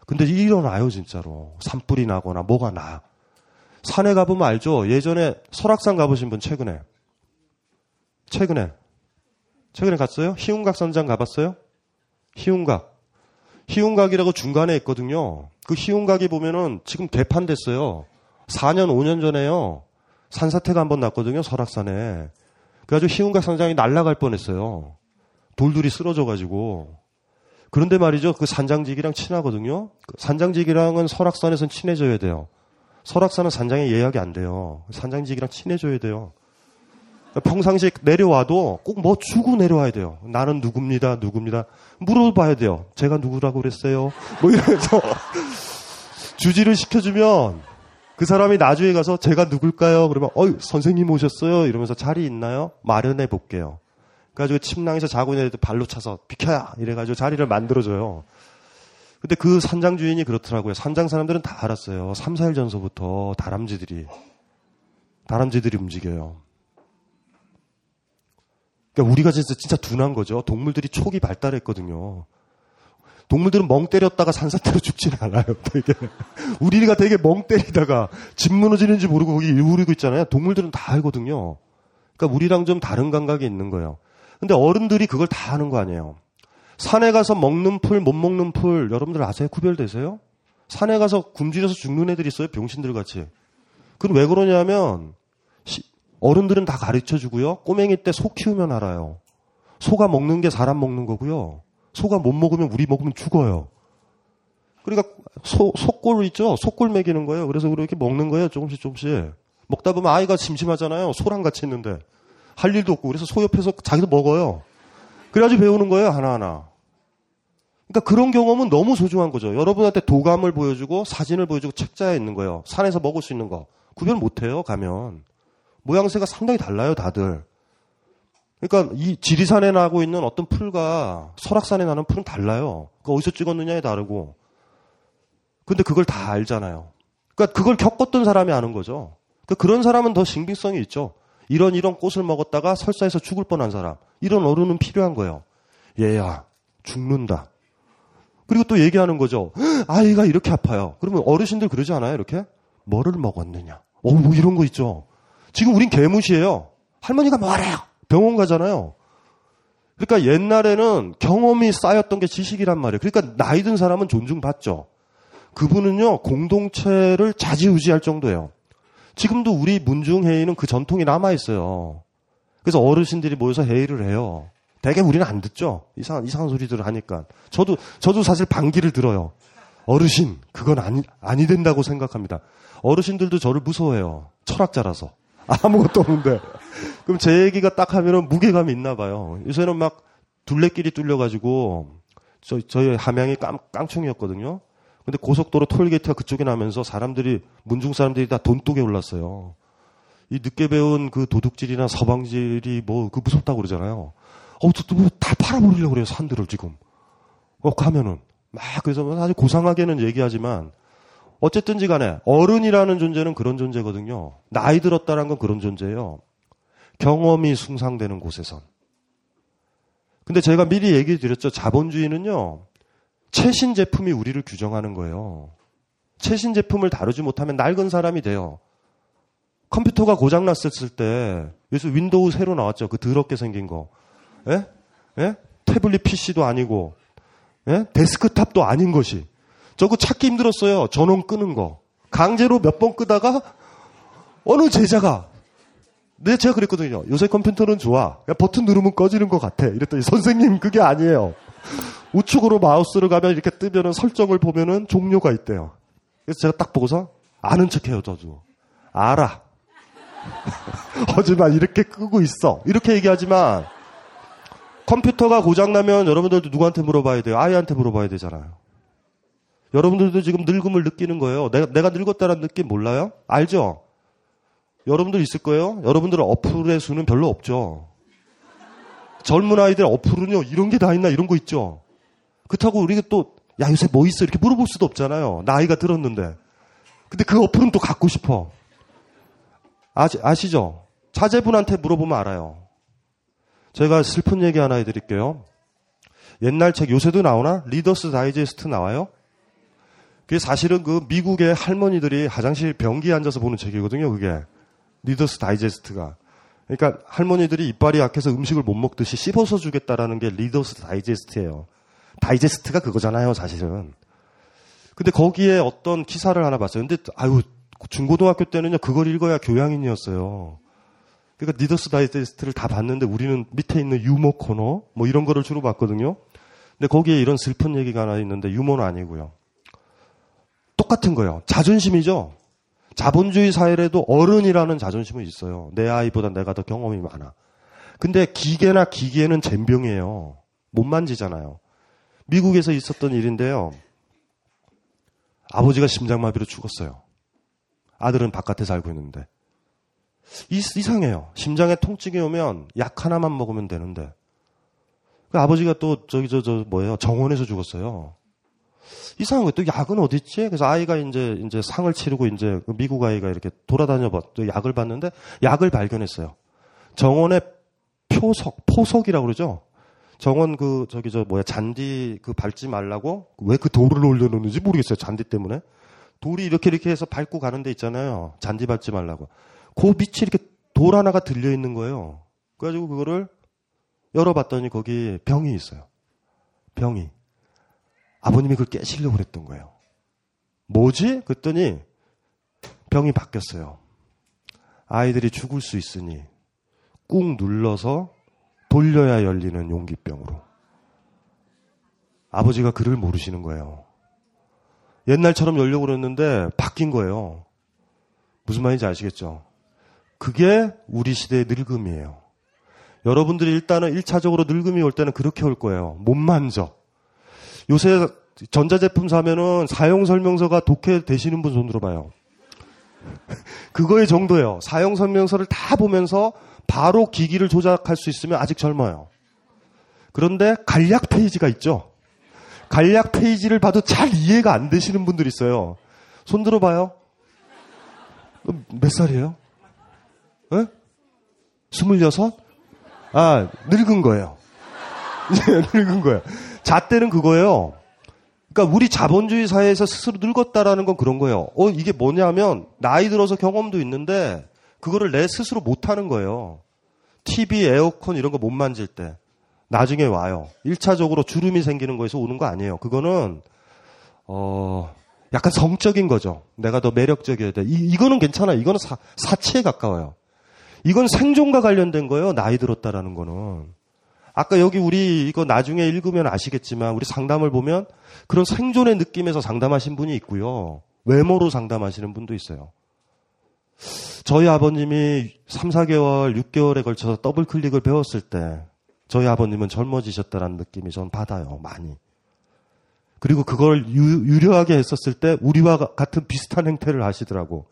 근데 일어나요, 진짜로. 산불이 나거나 뭐가 나. 산에 가보면 알죠? 예전에 설악산 가보신 분 최근에. 최근에. 최근에 갔어요? 희운각 선장 가봤어요? 희운각. 희운각이라고 중간에 있거든요. 그 희운각이 보면은 지금 개판됐어요. 4년, 5년 전에요. 산사태가 한 번 났거든요, 설악산에. 그래가지고 희운각 선장이 날아갈 뻔했어요. 돌들이 쓰러져가지고. 그런데 말이죠. 그 산장직이랑 친하거든요. 그 산장직이랑은 설악산에선 친해져야 돼요. 설악산은 산장에 예약이 안 돼요. 산장직이랑 친해져야 돼요. 평상시 내려와도 꼭 뭐 주고 내려와야 돼요. 나는 누굽니다, 누굽니다. 물어봐야 돼요. 제가 누구라고 그랬어요? 뭐 이러면서 주지를 시켜주면 그 사람이 나중에 가서 제가 누굴까요? 그러면 어이 선생님 오셨어요? 이러면서 자리 있나요? 마련해 볼게요. 그래가지고 침낭에서 자고 있는 애들 발로 차서 비켜야 이래가지고 자리를 만들어줘요. 근데 그 산장 주인이 그렇더라고요. 산장 사람들은 다 알았어요. 3, 4일 전서부터 다람쥐들이 다람쥐들이 움직여요. 그러니까 우리가 진짜 진짜 둔한 거죠. 동물들이 촉이 발달했거든요. 동물들은 멍 때렸다가 산사태로 죽지는 않아요. 되게 우리가 되게 멍 때리다가 집 무너지는지 모르고 거기 우리고 있잖아요. 동물들은 다 알거든요. 그러니까 우리랑 좀 다른 감각이 있는 거예요. 근데 어른들이 그걸 다 아는 거 아니에요. 산에 가서 먹는 풀, 못 먹는 풀, 여러분들 아세요? 구별되세요? 산에 가서 굶주려서 죽는 애들이 있어요. 병신들 같이. 그럼 왜 그러냐면, 어른들은 다 가르쳐 주고요. 꼬맹이 때 소 키우면 알아요. 소가 먹는 게 사람 먹는 거고요. 소가 못 먹으면 우리 먹으면 죽어요. 그러니까 소, 소골 있죠? 소골 먹이는 거예요. 그래서 그렇게 먹는 거예요. 조금씩 조금씩. 먹다 보면 아이가 심심하잖아요. 소랑 같이 있는데. 할 일도 없고. 그래서 소 옆에서 자기도 먹어요. 그래가지고 배우는 거예요. 하나하나. 그러니까 그런 경험은 너무 소중한 거죠. 여러분한테 도감을 보여주고 사진을 보여주고 책자에 있는 거예요. 산에서 먹을 수 있는 거. 구별 못 해요, 가면. 모양새가 상당히 달라요, 다들. 그러니까 이 지리산에 나고 있는 어떤 풀과 설악산에 나는 풀은 달라요. 그 어디서 찍었느냐에 다르고. 근데 그걸 다 알잖아요. 그러니까 그걸 겪었던 사람이 아는 거죠. 그러니까 그런 사람은 더 신빙성이 있죠. 이런 이런 꽃을 먹었다가 설사해서 죽을 뻔한 사람. 이런 어른은 필요한 거예요. 얘야, 죽는다. 그리고 또 얘기하는 거죠. 아이가 이렇게 아파요. 그러면 어르신들 그러지 않아요? 이렇게? 뭐를 먹었느냐? 어, 뭐 이런 거 있죠. 지금 우린 개무시해요. 할머니가 뭐래요? 병원 가잖아요. 그러니까 옛날에는 경험이 쌓였던 게 지식이란 말이에요. 그러니까 나이 든 사람은 존중받죠. 그분은요, 공동체를 자지우지할 정도예요. 지금도 우리 문중회의는 그 전통이 남아있어요. 그래서 어르신들이 모여서 회의를 해요. 대개 우리는 안 듣죠. 이상한, 이상한 소리들을 하니까. 저도, 저도 사실 반기를 들어요. 어르신, 그건 아니, 아니 된다고 생각합니다. 어르신들도 저를 무서워해요. 철학자라서. 아무것도 없는데. 그럼 제 얘기가 딱 하면은 무게감이 있나 봐요. 요새는 막 둘레길이 뚫려가지고 저, 저희 함양이 깡, 깡총이었거든요. 근데 고속도로 톨게이트가 그쪽에 나면서 사람들이, 문중 사람들이 다 돈독에 올랐어요. 이 늦게 배운 그 도둑질이나 서방질이 뭐, 그 무섭다고 그러잖아요. 어, 또, 또, 다 팔아버리려고 그래요, 산들을 지금. 어, 가면은. 막, 그래서 사실 고상하게는 얘기하지만, 어쨌든지 간에, 어른이라는 존재는 그런 존재거든요. 나이 들었다는 건 그런 존재예요. 경험이 숭상되는 곳에선. 근데 제가 미리 얘기 드렸죠. 자본주의는요, 최신 제품이 우리를 규정하는 거예요. 최신 제품을 다루지 못하면 낡은 사람이 돼요. 컴퓨터가 고장났을 때, 요새 윈도우 새로 나왔죠. 그 더럽게 생긴 거. 예? 예? 태블릿 PC도 아니고, 예? 데스크탑도 아닌 것이. 저거 찾기 힘들었어요. 전원 끄는 거. 강제로 몇 번 끄다가, 어느 제자가, 네, 제가 그랬거든요. 요새 컴퓨터는 좋아. 버튼 누르면 꺼지는 것 같아. 이랬더니, 선생님, 그게 아니에요. 우측으로 마우스를 가면 이렇게 뜨면은 설정을 보면은 종료가 있대요. 그래서 제가 딱 보고서 아는 척해요, 저도. 알아. 하지만 이렇게 끄고 있어. 이렇게 얘기하지만 컴퓨터가 고장나면 여러분들도 누구한테 물어봐야 돼요? 아이한테 물어봐야 되잖아요. 여러분들도 지금 늙음을 느끼는 거예요. 내가, 내가 늙었다는 느낌 몰라요? 알죠? 여러분들 있을 거예요? 여러분들은 어플의 수는 별로 없죠. 젊은 아이들 어플은요, 이런 게 다 있나 이런 거 있죠. 그렇다고 우리가 또, 야, 요새 뭐 있어? 이렇게 물어볼 수도 없잖아요. 나이가 들었는데. 근데 그 어플은 또 갖고 싶어. 아시, 아시죠? 자제분한테 물어보면 알아요. 제가 슬픈 얘기 하나 해드릴게요. 옛날 책 요새도 나오나? 리더스 다이제스트 나와요? 그게 사실은 그 미국의 할머니들이 화장실 변기에 앉아서 보는 책이거든요, 그게. 리더스 다이제스트가. 그러니까 할머니들이 이빨이 약해서 음식을 못 먹듯이 씹어서 주겠다라는 게 리더스 다이제스트예요. 다이제스트가 그거잖아요, 사실은. 근데 거기에 어떤 기사를 하나 봤어요. 근데 아유 중고등학교 때는요 그걸 읽어야 교양인이었어요. 그러니까 리더스 다이제스트를 다 봤는데 우리는 밑에 있는 유머 코너 뭐 이런 거를 주로 봤거든요. 근데 거기에 이런 슬픈 얘기가 하나 있는데 유머는 아니고요. 똑같은 거예요. 자존심이죠. 자본주의 사회에도 어른이라는 자존심은 있어요. 내 아이보다 내가 더 경험이 많아. 근데 기계나 기계는 잼병이에요. 못 만지잖아요. 미국에서 있었던 일인데요. 아버지가 심장마비로 죽었어요. 아들은 바깥에 살고 있는데. 이상해요. 심장에 통증이 오면 약 하나만 먹으면 되는데. 그 아버지가 또 저기 저 저 뭐예요? 정원에서 죽었어요. 이상한 거예요. 또 약은 어디 있지? 그래서 아이가 이제 이제 상을 치르고 이제 그 미국 아이가 이렇게 돌아다녀 봐. 또 약을 봤는데 약을 발견했어요. 정원의 표석, 포석이라고 그러죠. 정원 그 저기 저 뭐야 잔디 그 밟지 말라고 왜 그 돌을 올려놓는지 모르겠어요. 잔디 때문에 돌이 이렇게 이렇게 해서 밟고 가는 데 있잖아요. 잔디 밟지 말라고. 그 밑이 이렇게 돌 하나가 들려 있는 거예요. 그래가지고 그거를 열어봤더니 거기 병이 있어요. 병이. 아버님이 그걸 깨시려고 그랬던 거예요. 뭐지? 그랬더니 병이 바뀌었어요. 아이들이 죽을 수 있으니 꾹 눌러서 돌려야 열리는 용기병으로. 아버지가 그를 모르시는 거예요. 옛날처럼 열려고 그랬는데 바뀐 거예요. 무슨 말인지 아시겠죠? 그게 우리 시대의 늙음이에요. 여러분들이 일단은 1차적으로 늙음이 올 때는 그렇게 올 거예요. 못 만져. 요새 전자제품 사면은 사용 설명서가 독해 되시는 분손 들어봐요. 그거의 정도예요. 사용 설명서를 다 보면서 바로 기기를 조작할 수 있으면 아직 젊어요. 그런데 간략 페이지가 있죠. 간략 페이지를 봐도 잘 이해가 안 되시는 분들 있어요. 손 들어봐요. 몇 살이에요? 예? 스물여섯? 아, 늙은 거예요. 늙은 거예요. 잣대는 그거예요. 그러니까 우리 자본주의 사회에서 스스로 늙었다라는 건 그런 거예요. 어, 이게 뭐냐면 나이 들어서 경험도 있는데 그거를 내 스스로 못 하는 거예요. TV, 에어컨 이런 거 못 만질 때. 나중에 와요. 1차적으로 주름이 생기는 거에서 오는 거 아니에요. 그거는, 어, 약간 성적인 거죠. 내가 더 매력적이어야 돼. 이, 이거는 괜찮아. 이거는 사, 사치에 가까워요. 이건 생존과 관련된 거예요. 나이 들었다라는 거는. 아까 여기 우리 이거 나중에 읽으면 아시겠지만 우리 상담을 보면 그런 생존의 느낌에서 상담하신 분이 있고요. 외모로 상담하시는 분도 있어요. 저희 아버님이 3, 4개월, 6개월에 걸쳐서 더블 클릭을 배웠을 때 저희 아버님은 젊어지셨다는 느낌이 전 받아요. 많이. 그리고 그걸 유, 료하게 했었을 때 우리와 같은 비슷한 행태를 하시더라고.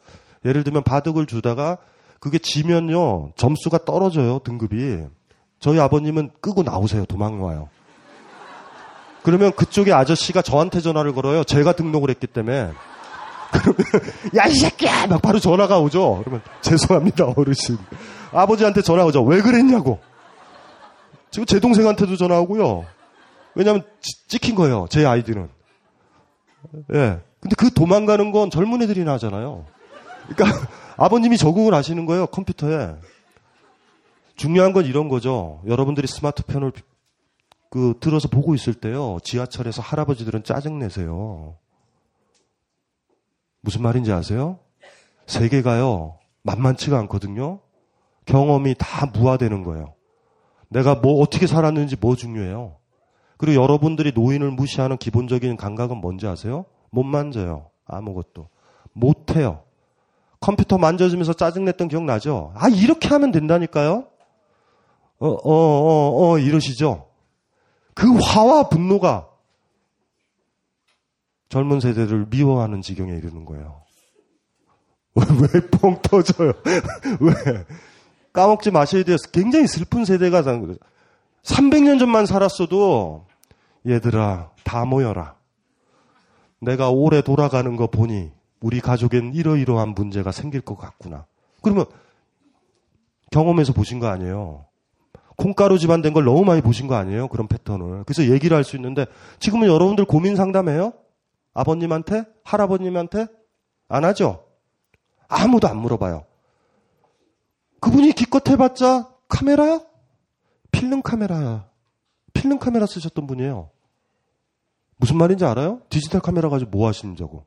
예를 들면 바둑을 주다가 그게 지면요 점수가 떨어져요 등급이. 저희 아버님은 끄고 나오세요 도망와요. 그러면 그쪽에 아저씨가 저한테 전화를 걸어요. 제가 등록을 했기 때문에. 그러면 야 이 새끼야 막 바로 전화가 오죠. 그러면 죄송합니다 어르신. 아버지한테 전화 오죠. 왜 그랬냐고. 지금 제 동생한테도 전화 오고요. 왜냐하면 찍힌 거예요. 제 아이디는. 예. 근데 그 도망가는 건 젊은 애들이나 하잖아요. 그러니까 아버님이 적응을 하시는 거예요. 컴퓨터에. 중요한 건 이런 거죠. 여러분들이 스마트폰을 그 들어서 보고 있을 때요. 지하철에서 할아버지들은 짜증 내세요. 무슨 말인지 아세요? 세계가요. 만만치가 않거든요. 경험이 다 무화되는 거예요. 내가 뭐 어떻게 살았는지 뭐 중요해요. 그리고 여러분들이 노인을 무시하는 기본적인 감각은 뭔지 아세요? 못 만져요. 아무것도. 못 해요. 컴퓨터 만져주면서 짜증냈던 기억 나죠? 아, 이렇게 하면 된다니까요? 어, 어, 어, 어, 이러시죠? 그 화와 분노가 젊은 세대를 미워하는 지경에 이르는 거예요. 왜 뻥 터져요? 왜? 까먹지 마셔야 돼요. 굉장히 슬픈 세대가 300년 전만 살았어도 얘들아 다 모여라. 내가 오래 돌아가는 거 보니 우리 가족엔 이러이러한 문제가 생길 것 같구나. 그러면 경험에서 보신 거 아니에요. 콩가루 집안 된 걸 너무 많이 보신 거 아니에요? 그런 패턴을. 그래서 얘기를 할 수 있는데 지금은 여러분들 고민 상담해요? 아버님한테? 할아버님한테? 안 하죠? 아무도 안 물어봐요. 그분이 기껏 해봤자 카메라야? 필름 카메라야. 필름 카메라 쓰셨던 분이에요. 무슨 말인지 알아요? 디지털 카메라 가지고 뭐 하시는자고.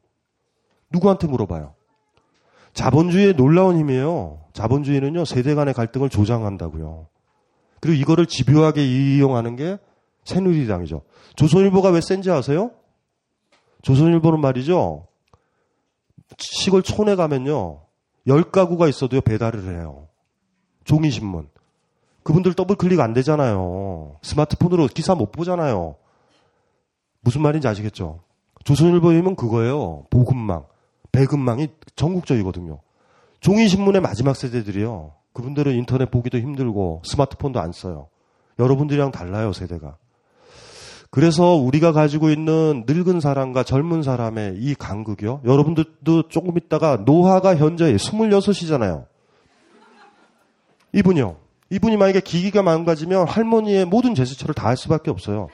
누구한테 물어봐요. 자본주의의 놀라운 힘이에요. 자본주의는요, 세대 간의 갈등을 조장한다고요. 그리고 이거를 집요하게 이용하는 게 새누리당이죠. 조선일보가 왜 센지 아세요? 조선일보는 말이죠. 시골 촌에 가면요. 열 가구가 있어도요, 배달을 해요. 종이신문. 그분들 더블 클릭 안 되잖아요. 스마트폰으로 기사 못 보잖아요. 무슨 말인지 아시겠죠? 조선일보이면 그거예요. 보급망, 배급망이 전국적이거든요. 종이신문의 마지막 세대들이요. 그분들은 인터넷 보기도 힘들고 스마트폰도 안 써요. 여러분들이랑 달라요, 세대가. 그래서 우리가 가지고 있는 늙은 사람과 젊은 사람의 이 간극이요. 여러분들도 조금 있다가 노화가 현재 26이잖아요. 이분이요. 이분이 만약에 기기가 망가지면 할머니의 모든 제스처를 다 할 수밖에 없어요.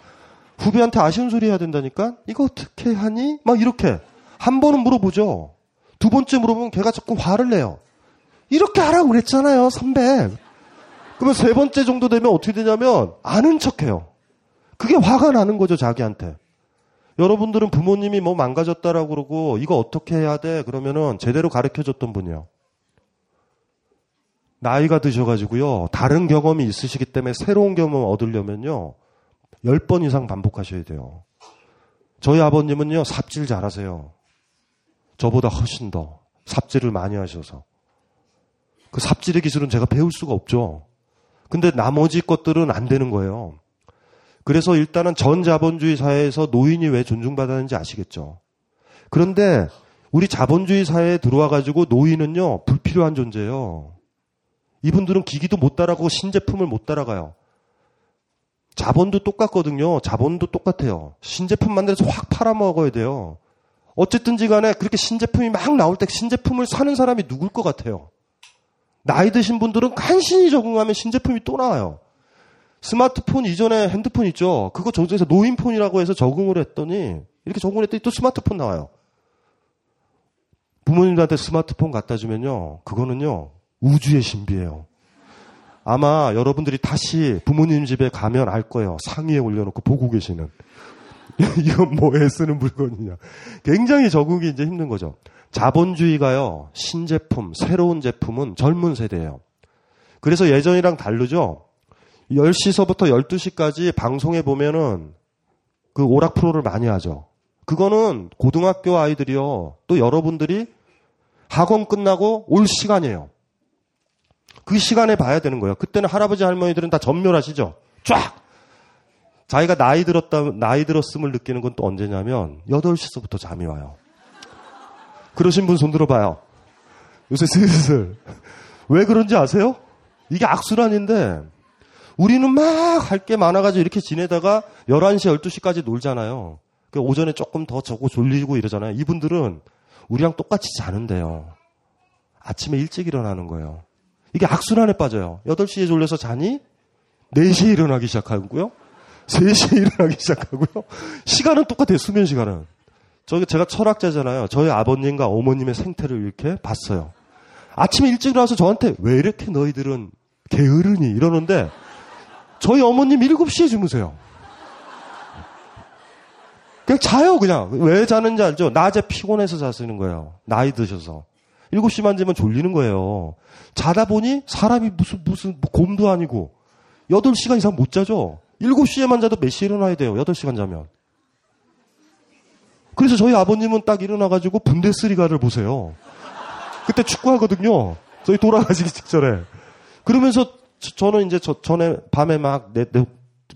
후배한테 아쉬운 소리 해야 된다니까? 이거 어떻게 하니? 막 이렇게. 한 번은 물어보죠. 두 번째 물어보면 걔가 자꾸 화를 내요. 이렇게 하라고 그랬잖아요, 선배. 그러면 세 번째 정도 되면 어떻게 되냐면 아는 척해요. 그게 화가 나는 거죠, 자기한테. 여러분들은 부모님이 뭐 망가졌다라고 그러고 이거 어떻게 해야 돼? 그러면은 제대로 가르쳐 줬던 분이요. 나이가 드셔가지고요. 다른 경험이 있으시기 때문에 새로운 경험 얻으려면요. 10번 이상 반복하셔야 돼요. 저희 아버님은요, 삽질 잘하세요. 저보다 훨씬 더 삽질을 많이 하셔서. 그 삽질의 기술은 제가 배울 수가 없죠. 근데 나머지 것들은 안 되는 거예요. 그래서 일단은 전 자본주의 사회에서 노인이 왜 존중받았는지 아시겠죠? 그런데 우리 자본주의 사회에 들어와 가지고 노인은요, 불필요한 존재예요. 이분들은 기기도 못 따라가고 신제품을 못 따라가요. 자본도 똑같거든요. 자본도 똑같아요. 신제품 만들어서 확 팔아먹어야 돼요. 어쨌든지 간에 그렇게 신제품이 막 나올 때 신제품을 사는 사람이 누굴 것 같아요? 나이 드신 분들은 간신히 적응하면 신제품이 또 나와요. 스마트폰 이전에 핸드폰 있죠? 그거 저쪽에서 노인폰이라고 해서 적응을 했더니 이렇게 적응했더니 또 스마트폰 나와요. 부모님들한테 스마트폰 갖다 주면요. 그거는요. 우주의 신비예요. 아마 여러분들이 다시 부모님 집에 가면 알 거예요. 상위에 올려놓고 보고 계시는. 이건 뭐에 쓰는 물건이냐. 굉장히 적응이 이제 힘든 거죠. 자본주의가요, 신제품, 새로운 제품은 젊은 세대예요. 그래서 예전이랑 다르죠? 10시서부터 12시까지 방송에 보면은 그 오락 프로를 많이 하죠. 그거는 고등학교 아이들이요. 또 여러분들이 학원 끝나고 올 시간이에요. 그 시간에 봐야 되는 거예요. 그때는 할아버지 할머니들은 다 전멸하시죠. 쫙! 자기가 나이 들었다, 나이 들었음을 느끼는 건 또 언제냐면 8시서부터 잠이 와요. 그러신 분 손 들어봐요. 요새 슬슬. 왜 그런지 아세요? 이게 악순환인데 우리는 막 할 게 많아가지고 이렇게 지내다가 11시, 12시까지 놀잖아요. 그 오전에 조금 더 저고 졸리고 이러잖아요. 이분들은 우리랑 똑같이 자는데요. 아침에 일찍 일어나는 거예요. 이게 악순환에 빠져요. 8시에 졸려서 자니 4시에 일어나기 시작하고요. 3시에 일어나기 시작하고요. 시간은 똑같아요. 수면 시간은. 저기 제가 철학자잖아요. 저희 아버님과 어머님의 생태를 이렇게 봤어요. 아침에 일찍 일어나서 저한테 왜 이렇게 너희들은 게으르니 이러는데 저희 어머님 7시에 주무세요. 그냥 자요, 그냥. 왜 자는지 알죠? 낮에 피곤해서 자시는 거예요. 나이 드셔서. 7시만 되면 졸리는 거예요. 자다 보니 사람이 무슨, 무슨, 뭐 곰도 아니고 8시간 이상 못 자죠? 7시에만 자도 몇 시에 일어나야 돼요? 8시간 자면. 그래서 저희 아버님은 딱 일어나가지고 분데스리가를 보세요. 그때 축구하거든요. 저희 돌아가시기 직전에. 그러면서 저, 는 이제 저, 전에 밤에 막, 내, 내,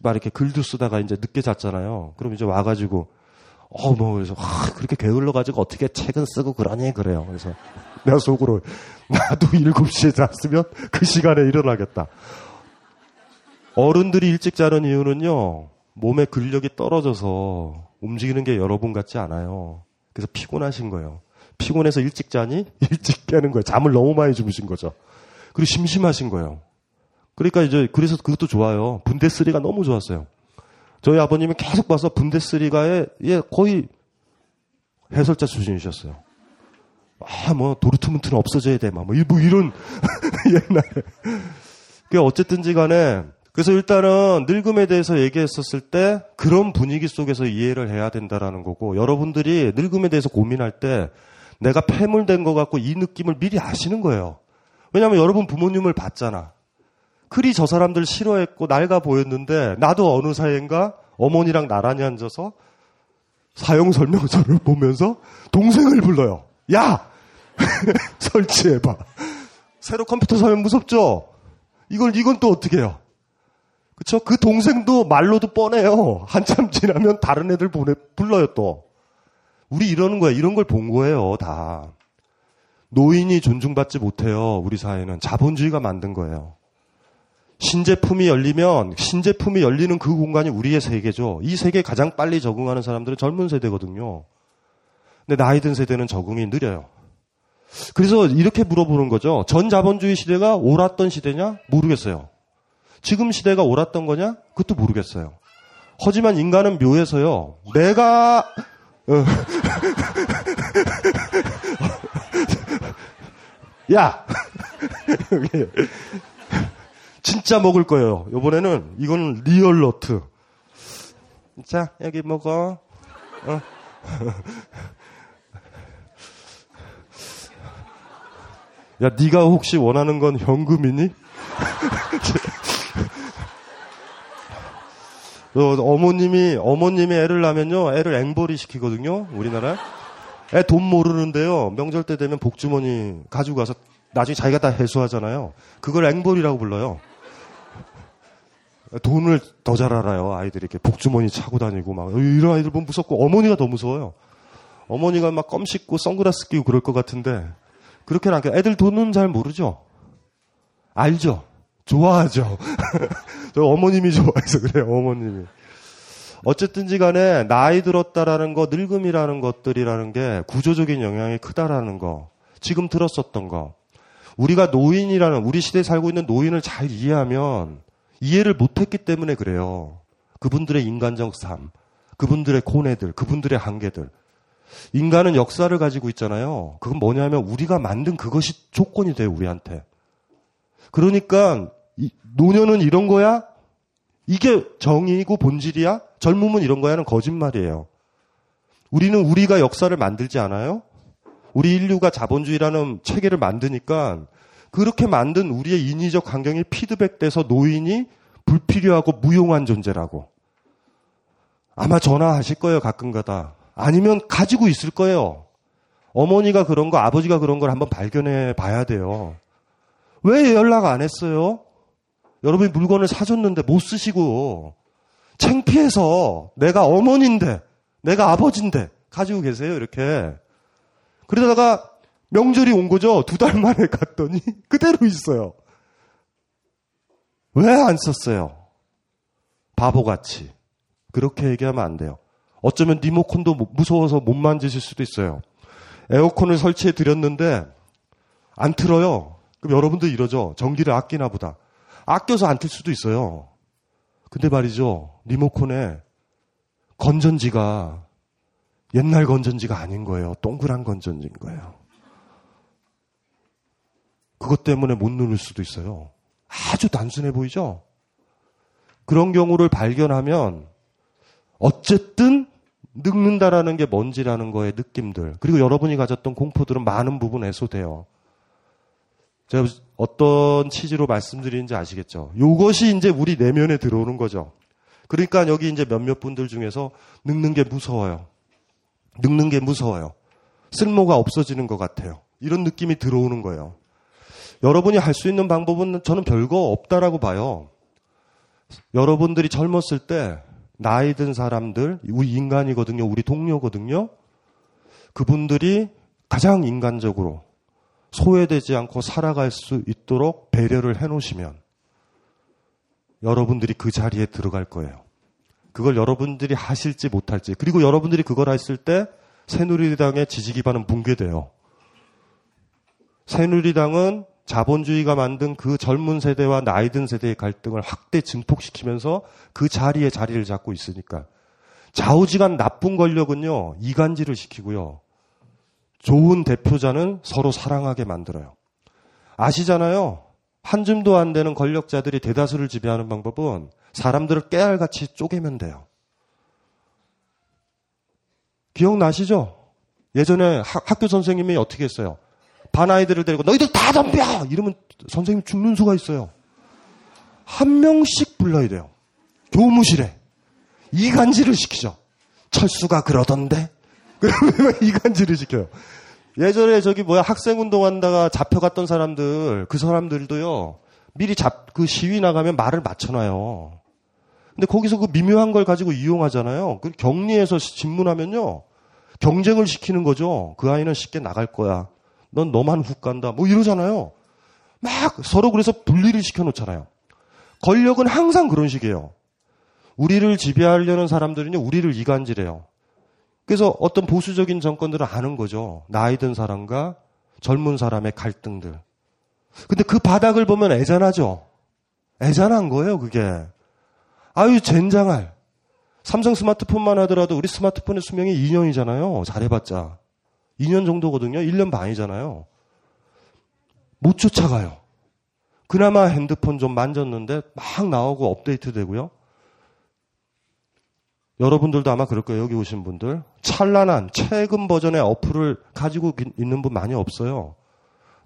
막 이렇게 글도 쓰다가 이제 늦게 잤잖아요. 그럼 이제 와가지고, 어, 뭐, 그래서, 아, 그렇게 게을러가지고 어떻게 책은 쓰고 그러니? 그래요. 그래서 내가 속으로, 나도 7시에 잤으면 그 시간에 일어나겠다. 어른들이 일찍 자는 이유는요, 몸에 근력이 떨어져서 움직이는 게 여러분 같지 않아요. 그래서 피곤하신 거예요. 피곤해서 일찍 자니? 일찍 깨는 거예요. 잠을 너무 많이 주무신 거죠. 그리고 심심하신 거예요. 그러니까 이제, 그래서 그것도 좋아요. 분데스리가 너무 좋았어요. 저희 아버님이 계속 봐서 분데스리가에 예, 거의 해설자 수준이셨어요. 아, 뭐, 도르트문트는 없어져야 돼. 막, 뭐, 뭐 이런, 옛날에. 그 어쨌든지 간에, 그래서 일단은 늙음에 대해서 얘기했었을 때 그런 분위기 속에서 이해를 해야 된다라는 거고, 여러분들이 늙음에 대해서 고민할 때 내가 패물된 것 같고 이 느낌을 미리 아시는 거예요. 왜냐하면 여러분 부모님을 봤잖아. 그리 저 사람들 싫어했고 낡아 보였는데 나도 어느 사이인가 어머니랑 나란히 앉아서 사용 설명서를 보면서 동생을 불러요. 야! 설치해봐. 새로 컴퓨터 사면 무섭죠? 이걸, 이건 또 어떻게 해요? 그쵸? 그 동생도 말로도 뻔해요. 한참 지나면 다른 애들 보내, 불러요 또. 우리 이러는 거야. 이런 걸 본 거예요, 다. 노인이 존중받지 못해요. 우리 사회는. 자본주의가 만든 거예요. 신제품이 열리면 신제품이 열리는 그 공간이 우리의 세계죠. 이 세계에 가장 빨리 적응하는 사람들은 젊은 세대거든요. 근데 나이 든 세대는 적응이 느려요. 그래서 이렇게 물어보는 거죠. 전 자본주의 시대가 옳았던 시대냐? 모르겠어요. 지금 시대가 옳았던 거냐? 그것도 모르겠어요. 하지만 인간은 묘해서요. 내가 어. 야 진짜 먹을 거예요. 이번에는 이건 real nut. 자 여기 먹어. 어. 야 네가 혹시 원하는 건 현금이니? 어, 머님이 어머님이 애를 낳으면요 애를 앵벌이 시키거든요 우리나라 애 돈 모르는데요 명절 때 되면 복주머니 가지고 가서 나중에 자기가 다 해소하잖아요. 그걸 앵벌이라고 불러요. 돈을 더 잘 알아요 아이들이 이렇게 복주머니 차고 다니고 막. 이런 아이들 보면 무섭고 어머니가 더 무서워요. 어머니가 막 껌 씹고 선글라스 끼고 그럴 것 같은데 그렇게는 안 애들 돈은 잘 모르죠. 알죠. 좋아하죠. 저 어머님이 좋아해서 그래요, 어머님이. 어쨌든지 간에 나이 들었다라는 거, 늙음이라는 것들이라는 게 구조적인 영향이 크다라는 거. 지금 들었었던 거. 우리가 노인이라는, 우리 시대에 살고 있는 노인을 잘 이해하면 이해를 못했기 때문에 그래요. 그분들의 인간적 삶, 그분들의 고뇌들, 그분들의 한계들. 인간은 역사를 가지고 있잖아요. 그건 뭐냐면 우리가 만든 그것이 조건이 돼요, 우리한테. 그러니까 노년은 이런 거야? 이게 정의이고 본질이야? 젊음은 이런 거야는 거짓말이에요. 우리는 우리가 역사를 만들지 않아요? 우리 인류가 자본주의라는 체계를 만드니까 그렇게 만든 우리의 인위적 환경이 피드백돼서 노인이 불필요하고 무용한 존재라고. 아마 전화하실 거예요, 가끔가다. 아니면 가지고 있을 거예요. 어머니가 그런 거, 아버지가 그런 걸 한번 발견해 봐야 돼요. 왜 연락 안 했어요? 여러분이 물건을 사줬는데 못 쓰시고, 창피해서 내가 어머니인데, 내가 아버지인데, 가지고 계세요, 이렇게. 그러다가 명절이 온 거죠. 두 달 만에 갔더니 그대로 있어요. 왜 안 썼어요? 바보같이. 그렇게 얘기하면 안 돼요. 어쩌면 리모컨도 무서워서 못 만지실 수도 있어요. 에어컨을 설치해 드렸는데 안 틀어요. 그럼 여러분들 이러죠. 전기를 아끼나 보다. 아껴서 안 틀 수도 있어요. 근데 말이죠. 리모컨에 건전지가 옛날 건전지가 아닌 거예요. 동그란 건전지인 거예요. 그것 때문에 못 누를 수도 있어요. 아주 단순해 보이죠? 그런 경우를 발견하면 어쨌든 늙는다라는 게 뭔지라는 거의 느낌들 그리고 여러분이 가졌던 공포들은 많은 부분 해소돼요. 제가 어떤 취지로 말씀드리는지 아시겠죠? 이것이 이제 우리 내면에 들어오는 거죠. 그러니까 여기 이제 몇몇 분들 중에서 늙는 게 무서워요. 늙는 게 무서워요. 쓸모가 없어지는 것 같아요. 이런 느낌이 들어오는 거예요. 여러분이 할 수 있는 방법은 저는 별거 없다라고 봐요. 여러분들이 젊었을 때 나이 든 사람들, 우리 인간이거든요. 우리 동료거든요. 그분들이 가장 인간적으로 소외되지 않고 살아갈 수 있도록 배려를 해 놓으시면 여러분들이 그 자리에 들어갈 거예요. 그걸 여러분들이 하실지 못할지. 그리고 여러분들이 그걸 했을 때 새누리당의 지지 기반은 붕괴돼요. 새누리당은 자본주의가 만든 그 젊은 세대와 나이 든 세대의 갈등을 확대 증폭시키면서 그 자리에 자리를 잡고 있으니까 좌우지간 나쁜 권력은요 이간질을 시키고요 좋은 대표자는 서로 사랑하게 만들어요. 아시잖아요. 한 줌도 안 되는 권력자들이 대다수를 지배하는 방법은 사람들을 깨알같이 쪼개면 돼요. 기억나시죠? 예전에 학교 선생님이 어떻게 했어요? 반 아이들을 데리고 너희들 다 덤벼! 이러면 선생님 죽는 수가 있어요. 한 명씩 불러야 돼요. 교무실에. 이간질을 시키죠. 철수가 그러던데? 그러면 이간질을 시켜요. 예전에 저기 뭐야 학생 운동 한다가 잡혀갔던 사람들, 그 사람들도요, 미리 잡, 그 시위 나가면 말을 맞춰놔요. 근데 거기서 그 미묘한 걸 가지고 이용하잖아요. 그 격리해서 질문하면요. 경쟁을 시키는 거죠. 그 아이는 쉽게 나갈 거야. 넌 너만 훅 간다. 뭐 이러잖아요. 막 서로 그래서 분리를 시켜놓잖아요. 권력은 항상 그런 식이에요. 우리를 지배하려는 사람들은요, 우리를 이간질해요. 그래서 어떤 보수적인 정권들은 아는 거죠. 나이 든 사람과 젊은 사람의 갈등들. 근데 그 바닥을 보면 애잔하죠. 애잔한 거예요, 그게. 아유, 젠장할. 삼성 스마트폰만 하더라도 우리 스마트폰의 수명이 2년이잖아요. 잘해봤자. 2년 정도거든요. 1년 반이잖아요. 못 쫓아가요. 그나마 핸드폰 좀 만졌는데 막 나오고 업데이트 되고요. 여러분들도 아마 그럴 거예요. 여기 오신 분들. 찬란한 최근 버전의 어플을 가지고 있는 분 많이 없어요.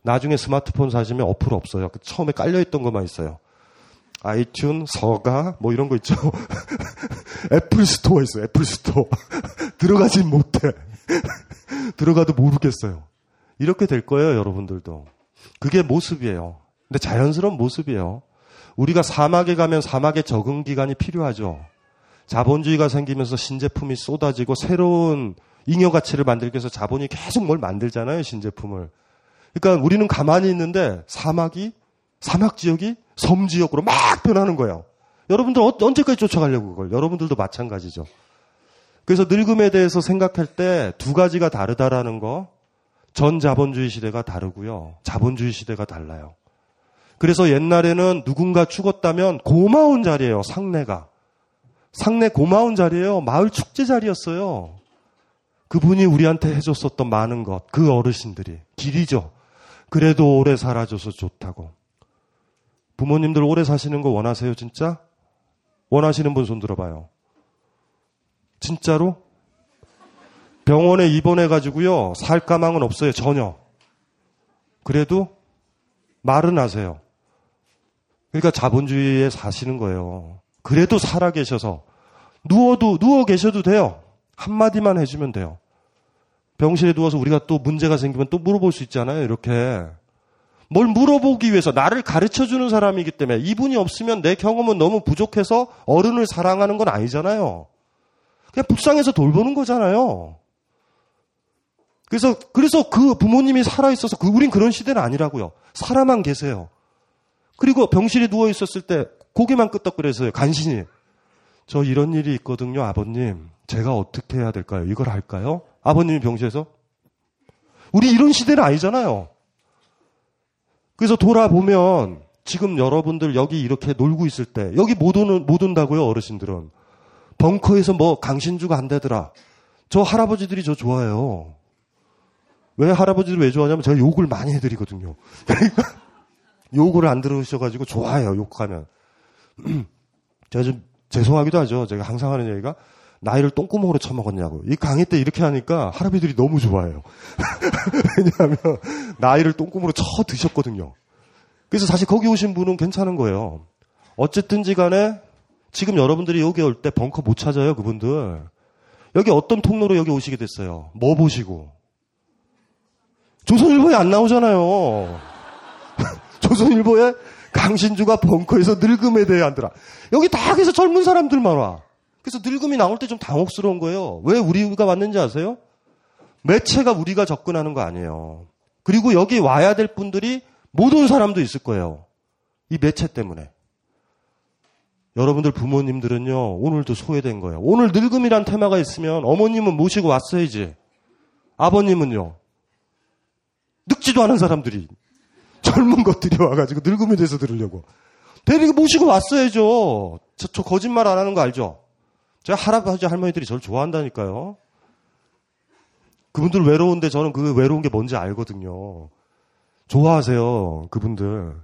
나중에 스마트폰 사시면 어플 없어요. 그 처음에 깔려있던 것만 있어요. 아이튠, 서가, 뭐 이런 거 있죠. 애플 스토어 있어요. 애플 스토어. 들어가진 못해. 들어가도 모르겠어요. 이렇게 될 거예요, 여러분들도. 그게 모습이에요. 근데 자연스러운 모습이에요. 우리가 사막에 가면 사막에 적응 기간이 필요하죠. 자본주의가 생기면서 신제품이 쏟아지고 새로운 잉여 가치를 만들기 위해서 자본이 계속 뭘 만들잖아요, 신제품을. 그러니까 우리는 가만히 있는데 사막이 사막 지역이 섬 지역으로 막 변하는 거예요. 여러분들 어, 언제까지 쫓아가려고 그걸? 여러분들도 마찬가지죠. 그래서 늙음에 대해서 생각할 때 두 가지가 다르다라는 거. 전 자본주의 시대가 다르고요. 자본주의 시대가 달라요. 그래서 옛날에는 누군가 죽었다면 고마운 자리예요. 상례가. 상례 고마운 자리예요. 마을 축제 자리였어요. 그분이 우리한테 해줬었던 많은 것, 그 어르신들이 길이죠. 그래도 오래 살아줘서 좋다고. 부모님들 오래 사시는 거 원하세요, 진짜? 원하시는 분 손 들어봐요. 진짜로? 병원에 입원해가지고요, 살 가망은 없어요, 전혀. 그래도 말은 하세요. 그러니까 자본주의에 사시는 거예요. 그래도 살아 계셔서 누워도 누워 계셔도 돼요. 한마디만 해주면 돼요. 병실에 누워서 우리가 또 문제가 생기면 또 물어볼 수 있잖아요. 이렇게 뭘 물어보기 위해서 나를 가르쳐 주는 사람이기 때문에 이분이 없으면 내 경험은 너무 부족해서 어른을 사랑하는 건 아니잖아요. 그냥 불쌍해서 돌보는 거잖아요. 그래서 그래서 그 부모님이 살아 있어서 그 우린 그런 시대는 아니라고요. 살아만 계세요. 그리고 병실에 누워 있었을 때 고개만 끄덕거려서요. 간신히 저 이런 일이 있거든요, 아버님. 제가 어떻게 해야 될까요? 이걸 할까요? 아버님이 병실에서 우리 이런 시대는 아니잖아요. 그래서 돌아보면 지금 여러분들 여기 이렇게 놀고 있을 때 여기 못 오는 못 온다고요, 어르신들은. 벙커에서 뭐 강신주가 한다더라. 저 할아버지들이 저 좋아해요. 왜 할아버지들 왜 좋아하냐면 제가 욕을 많이 해드리거든요. 욕을 안 들으셔가지고 좋아해요, 욕하면. 제가 좀 죄송하기도 하죠. 제가 항상 하는 얘기가 나이를 똥구멍으로 쳐먹었냐고. 이 강의 때 이렇게 하니까 할아버지들이 너무 좋아해요. 왜냐하면 나이를 똥구멍으로 쳐 드셨거든요. 그래서 사실 거기 오신 분은 괜찮은 거예요. 어쨌든지 간에 지금 여러분들이 여기 올 때 벙커 못 찾아요, 그분들. 여기 어떤 통로로 여기 오시게 됐어요? 뭐 보시고? 조선일보에 안 나오잖아요. 조선일보에 강신주가 벙커에서 늙음에 대해 한더라. 여기 다 그래서 젊은 사람들만 와. 그래서 늙음이 나올 때 좀 당혹스러운 거예요. 왜 우리가 왔는지 아세요? 매체가 우리가 접근하는 거 아니에요. 그리고 여기 와야 될 분들이 못 온 사람도 있을 거예요. 이 매체 때문에. 여러분들 부모님들은요, 오늘도 소외된 거예요. 오늘 늙음이란 테마가 있으면 어머님은 모시고 왔어야지. 아버님은요, 늙지도 않은 사람들이 젊은 것들이 와가지고 늙음에 대해서 들으려고. 데리고 모시고 왔어야죠. 저, 저 거짓말 안 하는 거 알죠? 제가 할아버지 할머니들이 저를 좋아한다니까요. 그분들 외로운데 저는 그 외로운 게 뭔지 알거든요. 좋아하세요. 그분들.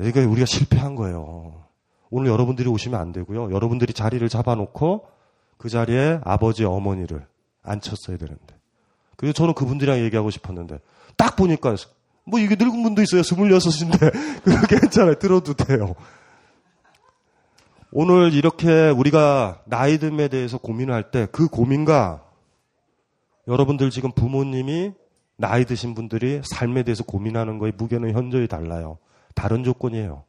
이게 우리가 실패한 거예요. 오늘 여러분들이 오시면 안 되고요. 여러분들이 자리를 잡아놓고 그 자리에 아버지, 어머니를 앉혔어야 되는데. 그래서 저는 그분들이랑 얘기하고 싶었는데 딱 보니까 뭐 이게 늙은 분도 있어요. 스물여섯인데 그거 괜찮아요. 들어도 돼요. 오늘 이렇게 우리가 나이 듦에 대해서 고민을 할때 그 고민과 여러분들 지금 부모님이 나이 드신 분들이 삶에 대해서 고민하는 거의 무게는 현저히 달라요. 다른 조건이에요.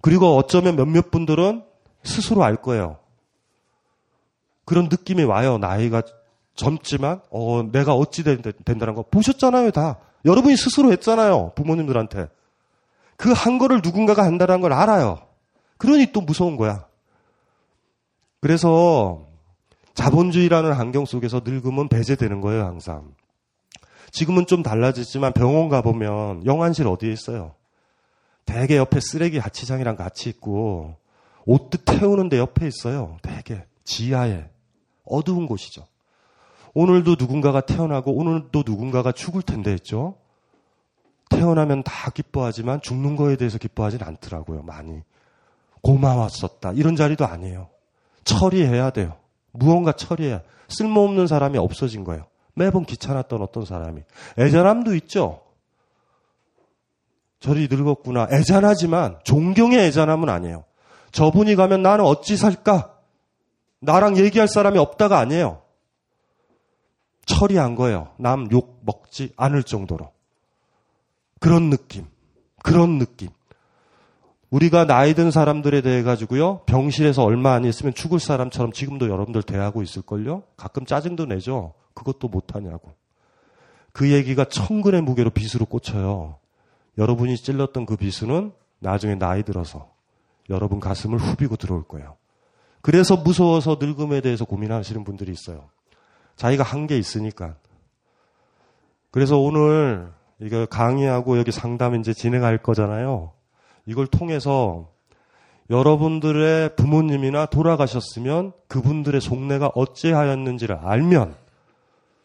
그리고 어쩌면 몇몇 분들은 스스로 알 거예요. 그런 느낌이 와요. 나이가 젊지만 어, 내가 어찌 된다는 거 보셨잖아요, 다. 여러분이 스스로 했잖아요. 부모님들한테. 그 한 거를 누군가가 한다는 걸 알아요. 그러니 또 무서운 거야. 그래서 자본주의라는 환경 속에서 늙으면 배제되는 거예요, 항상. 지금은 좀 달라졌지만 병원 가보면 영안실 어디에 있어요? 대개 옆에 쓰레기 하치장이랑 같이 있고 옷도 태우는데 옆에 있어요. 대개 지하에 어두운 곳이죠. 오늘도 누군가가 태어나고 오늘도 누군가가 죽을 텐데 했죠. 태어나면 다 기뻐하지만 죽는 거에 대해서 기뻐하진 않더라고요. 많이. 고마웠었다. 이런 자리도 아니에요. 처리해야 돼요. 무언가 처리해야. 쓸모없는 사람이 없어진 거예요. 매번 귀찮았던 어떤 사람이. 애잔함도 있죠. 저리 늙었구나. 애잔하지만 존경의 애잔함은 아니에요. 저분이 가면 나는 어찌 살까? 나랑 얘기할 사람이 없다가 아니에요. 처리한 거예요. 남 욕 먹지 않을 정도로. 그런 느낌. 그런 느낌. 우리가 나이 든 사람들에 대해 가지고요. 병실에서 얼마 안 있으면 죽을 사람처럼 지금도 여러분들 대하고 있을걸요. 가끔 짜증도 내죠. 그것도 못하냐고. 그 얘기가 천근의 무게로 빗으로 꽂혀요. 여러분이 찔렀던 그 비수는 나중에 나이 들어서 여러분 가슴을 후비고 들어올 거예요. 그래서 무서워서 늙음에 대해서 고민하시는 분들이 있어요. 자기가 한 게 있으니까. 그래서 오늘 이거 강의하고 여기 상담 이제 진행할 거잖아요. 이걸 통해서 여러분들의 부모님이나 돌아가셨으면 그분들의 속내가 어찌하였는지를 알면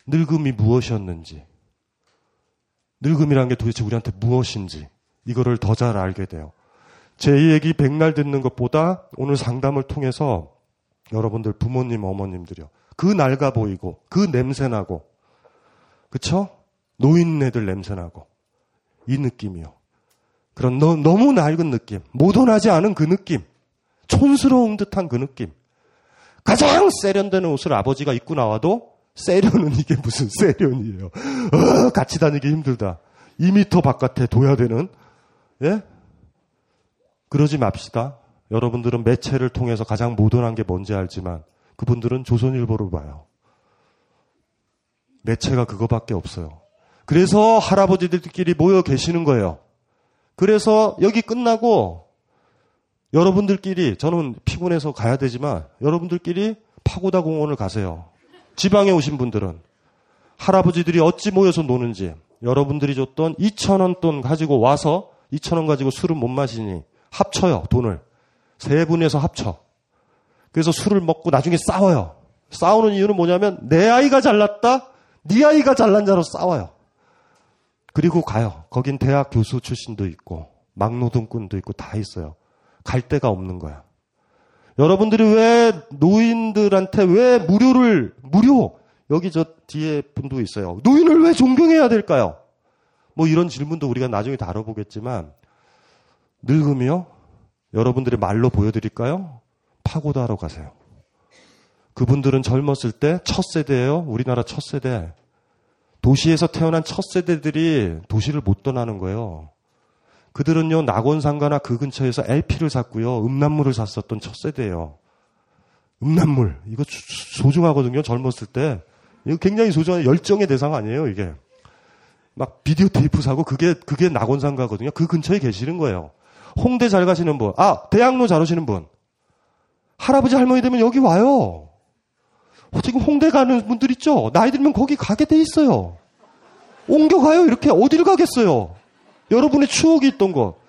늙음이 무엇이었는지 늙음이란 게 도대체 우리한테 무엇인지 이거를 더 잘 알게 돼요. 제 얘기 백날 듣는 것보다 오늘 상담을 통해서 여러분들 부모님, 어머님들이요. 그 낡아 보이고, 그 냄새 나고, 그쵸? 노인네들 냄새 나고, 이 느낌이요. 그런 너, 너무 낡은 느낌, 모던하지 않은 그 느낌, 촌스러운 듯한 그 느낌. 가장 세련되는 옷을 아버지가 입고 나와도 세련은 이게 무슨 세련이에요. 어, 같이 다니기 힘들다. 2미터 바깥에 둬야 되는, 예? 그러지 맙시다. 여러분들은 매체를 통해서 가장 모던한 게 뭔지 알지만 그분들은 조선일보를 봐요. 매체가 그거밖에 없어요. 그래서 할아버지들끼리 모여 계시는 거예요. 그래서 여기 끝나고 여러분들끼리 저는 피곤해서 가야 되지만 여러분들끼리 파고다 공원을 가세요. 지방에 오신 분들은 할아버지들이 어찌 모여서 노는지 여러분들이 줬던 2천원 돈 가지고 와서 2천원 가지고 술은 못 마시니 합쳐요 돈을 세 분에서 합쳐. 그래서 술을 먹고 나중에 싸워요. 싸우는 이유는 뭐냐면 내 아이가 잘났다, 네 아이가 잘난 자로 싸워요. 그리고 가요. 거긴 대학 교수 출신도 있고 막노동꾼도 있고 다 있어요. 갈 데가 없는 거야. 여러분들이 왜 노인들한테 왜 무료를 무료 여기 저 뒤에 분도 있어요. 노인을 왜 존경해야 될까요? 뭐 이런 질문도 우리가 나중에 다뤄보겠지만 늙으며 여러분들의 말로 보여드릴까요? 파고다하러 가세요. 그분들은 젊었을 때 첫 세대예요. 우리나라 첫 세대. 도시에서 태어난 첫 세대들이 도시를 못 떠나는 거예요. 그들은요, 낙원상가나 그 근처에서 LP를 샀고요, 음란물을 샀었던 첫 세대예요. 음란물. 이거 소중하거든요, 젊었을 때. 이거 굉장히 소중한 열정의 대상 아니에요, 이게. 막 비디오 테이프 사고 그게, 그게 낙원상가거든요. 그 근처에 계시는 거예요. 홍대 잘 가시는 분, 아, 대학로 잘 오시는 분. 할아버지 할머니 되면 여기 와요. 어, 지금 홍대 가는 분들 있죠? 나이 들면 거기 가게 돼 있어요. 옮겨가요. 이렇게 어디를 가겠어요? 여러분의 추억이 있던 곳.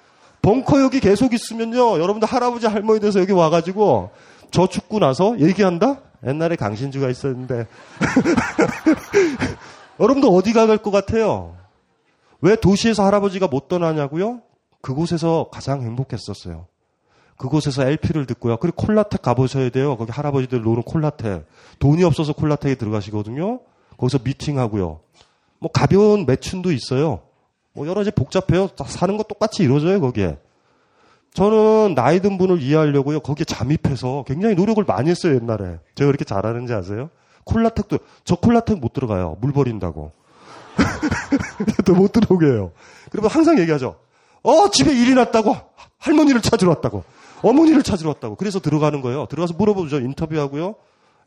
벙커 여기 계속 있으면요. 여러분들 할아버지 할머니 돼서 여기 와가지고 저 죽고 나서 얘기한다? 옛날에 강신주가 있었는데. 여러분들 어디 가갈 것 같아요? 왜 도시에서 할아버지가 못 떠나냐고요? 그곳에서 가장 행복했었어요. 그곳에서 LP를 듣고요. 그리고 콜라텍 가보셔야 돼요. 거기 할아버지들 노는 콜라텍. 돈이 없어서 콜라텍에 들어가시거든요. 거기서 미팅하고요. 뭐 가벼운 매춘도 있어요. 뭐 여러 가지 복잡해요. 사는 거 똑같이 이루어져요, 거기에. 저는 나이 든 분을 이해하려고요. 거기에 잠입해서 굉장히 노력을 많이 했어요, 옛날에. 제가 그렇게 잘하는지 아세요? 콜라텍도, 저 콜라텍 못 들어가요. 물 버린다고. 또 못 들어오게 해요. 그리고 항상 얘기하죠. 어, 집에 일이 났다고. 할머니를 찾으러 왔다고. 어머니를 찾으러 왔다고. 그래서 들어가는 거예요. 들어가서 물어보죠. 인터뷰하고요.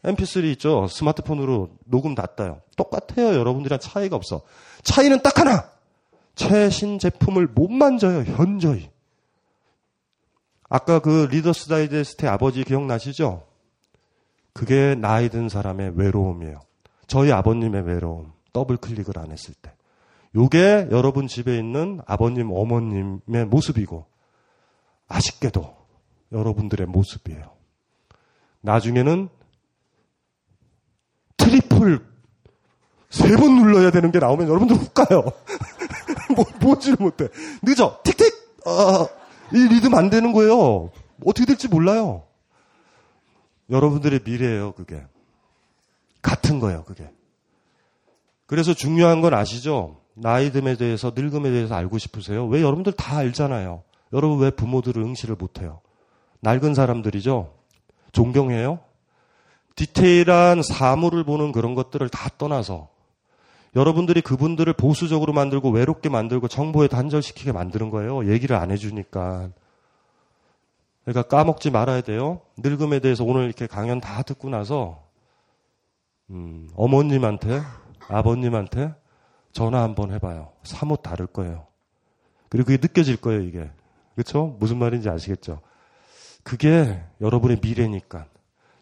mp3 있죠. 스마트폰으로 녹음 놨다요. 똑같아요. 여러분들이랑 차이가 없어. 차이는 딱 하나. 최신 제품을 못 만져요. 현저히. 아까 그 리더스 다이제스트의 아버지 기억나시죠? 그게 나이 든 사람의 외로움이에요. 저희 아버님의 외로움. 더블 클릭을 안 했을 때. 요게 여러분 집에 있는 아버님, 어머님의 모습이고, 아쉽게도 여러분들의 모습이에요. 나중에는 트리플 세 번 눌러야 되는 게 나오면 여러분들 훅 가요. 뭐, 보지를 못해. 늦어. 틱틱! 아, 이 리듬 안 되는 거예요. 어떻게 될지 몰라요. 여러분들의 미래예요, 그게. 같은 거예요, 그게. 그래서 중요한 건 아시죠? 나이듦에 대해서 늙음에 대해서 알고 싶으세요? 왜 여러분들 다 알잖아요. 여러분 왜 부모들을 응시를 못해요? 낡은 사람들이죠. 존경해요. 디테일한 사물을 보는 그런 것들을 다 떠나서 여러분들이 그분들을 보수적으로 만들고 외롭게 만들고 정보에 단절시키게 만드는 거예요. 얘기를 안 해주니까. 그러니까 까먹지 말아야 돼요. 늙음에 대해서 오늘 이렇게 강연 다 듣고 나서 음, 어머님한테 아버님한테 전화 한번 해봐요. 사뭇 다를 거예요. 그리고 그게 느껴질 거예요, 이게. 그렇죠? 무슨 말인지 아시겠죠? 그게 여러분의 미래니까.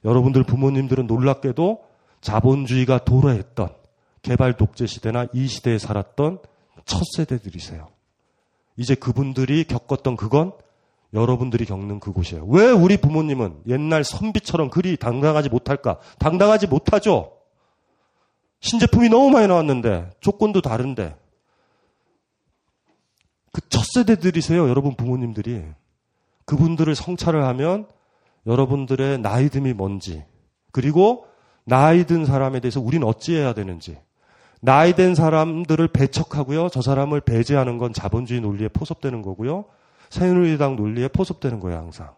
여러분들 부모님들은 놀랍게도 자본주의가 도래했던 개발 독재 시대나 이 시대에 살았던 첫 세대들이세요. 이제 그분들이 겪었던 그건 여러분들이 겪는 그곳이에요. 왜 우리 부모님은 옛날 선비처럼 그리 당당하지 못할까? 당당하지 못하죠. 신제품이 너무 많이 나왔는데 조건도 다른데 그 첫 세대들이세요, 여러분 부모님들이. 그분들을 성찰을 하면 여러분들의 나이듦이 뭔지, 그리고 나이 든 사람에 대해서 우리는 어찌해야 되는지, 나이 든 사람들을 배척하고요, 저 사람을 배제하는 건 자본주의 논리에 포섭되는 거고요, 새누리당 논리에 포섭되는 거예요, 항상.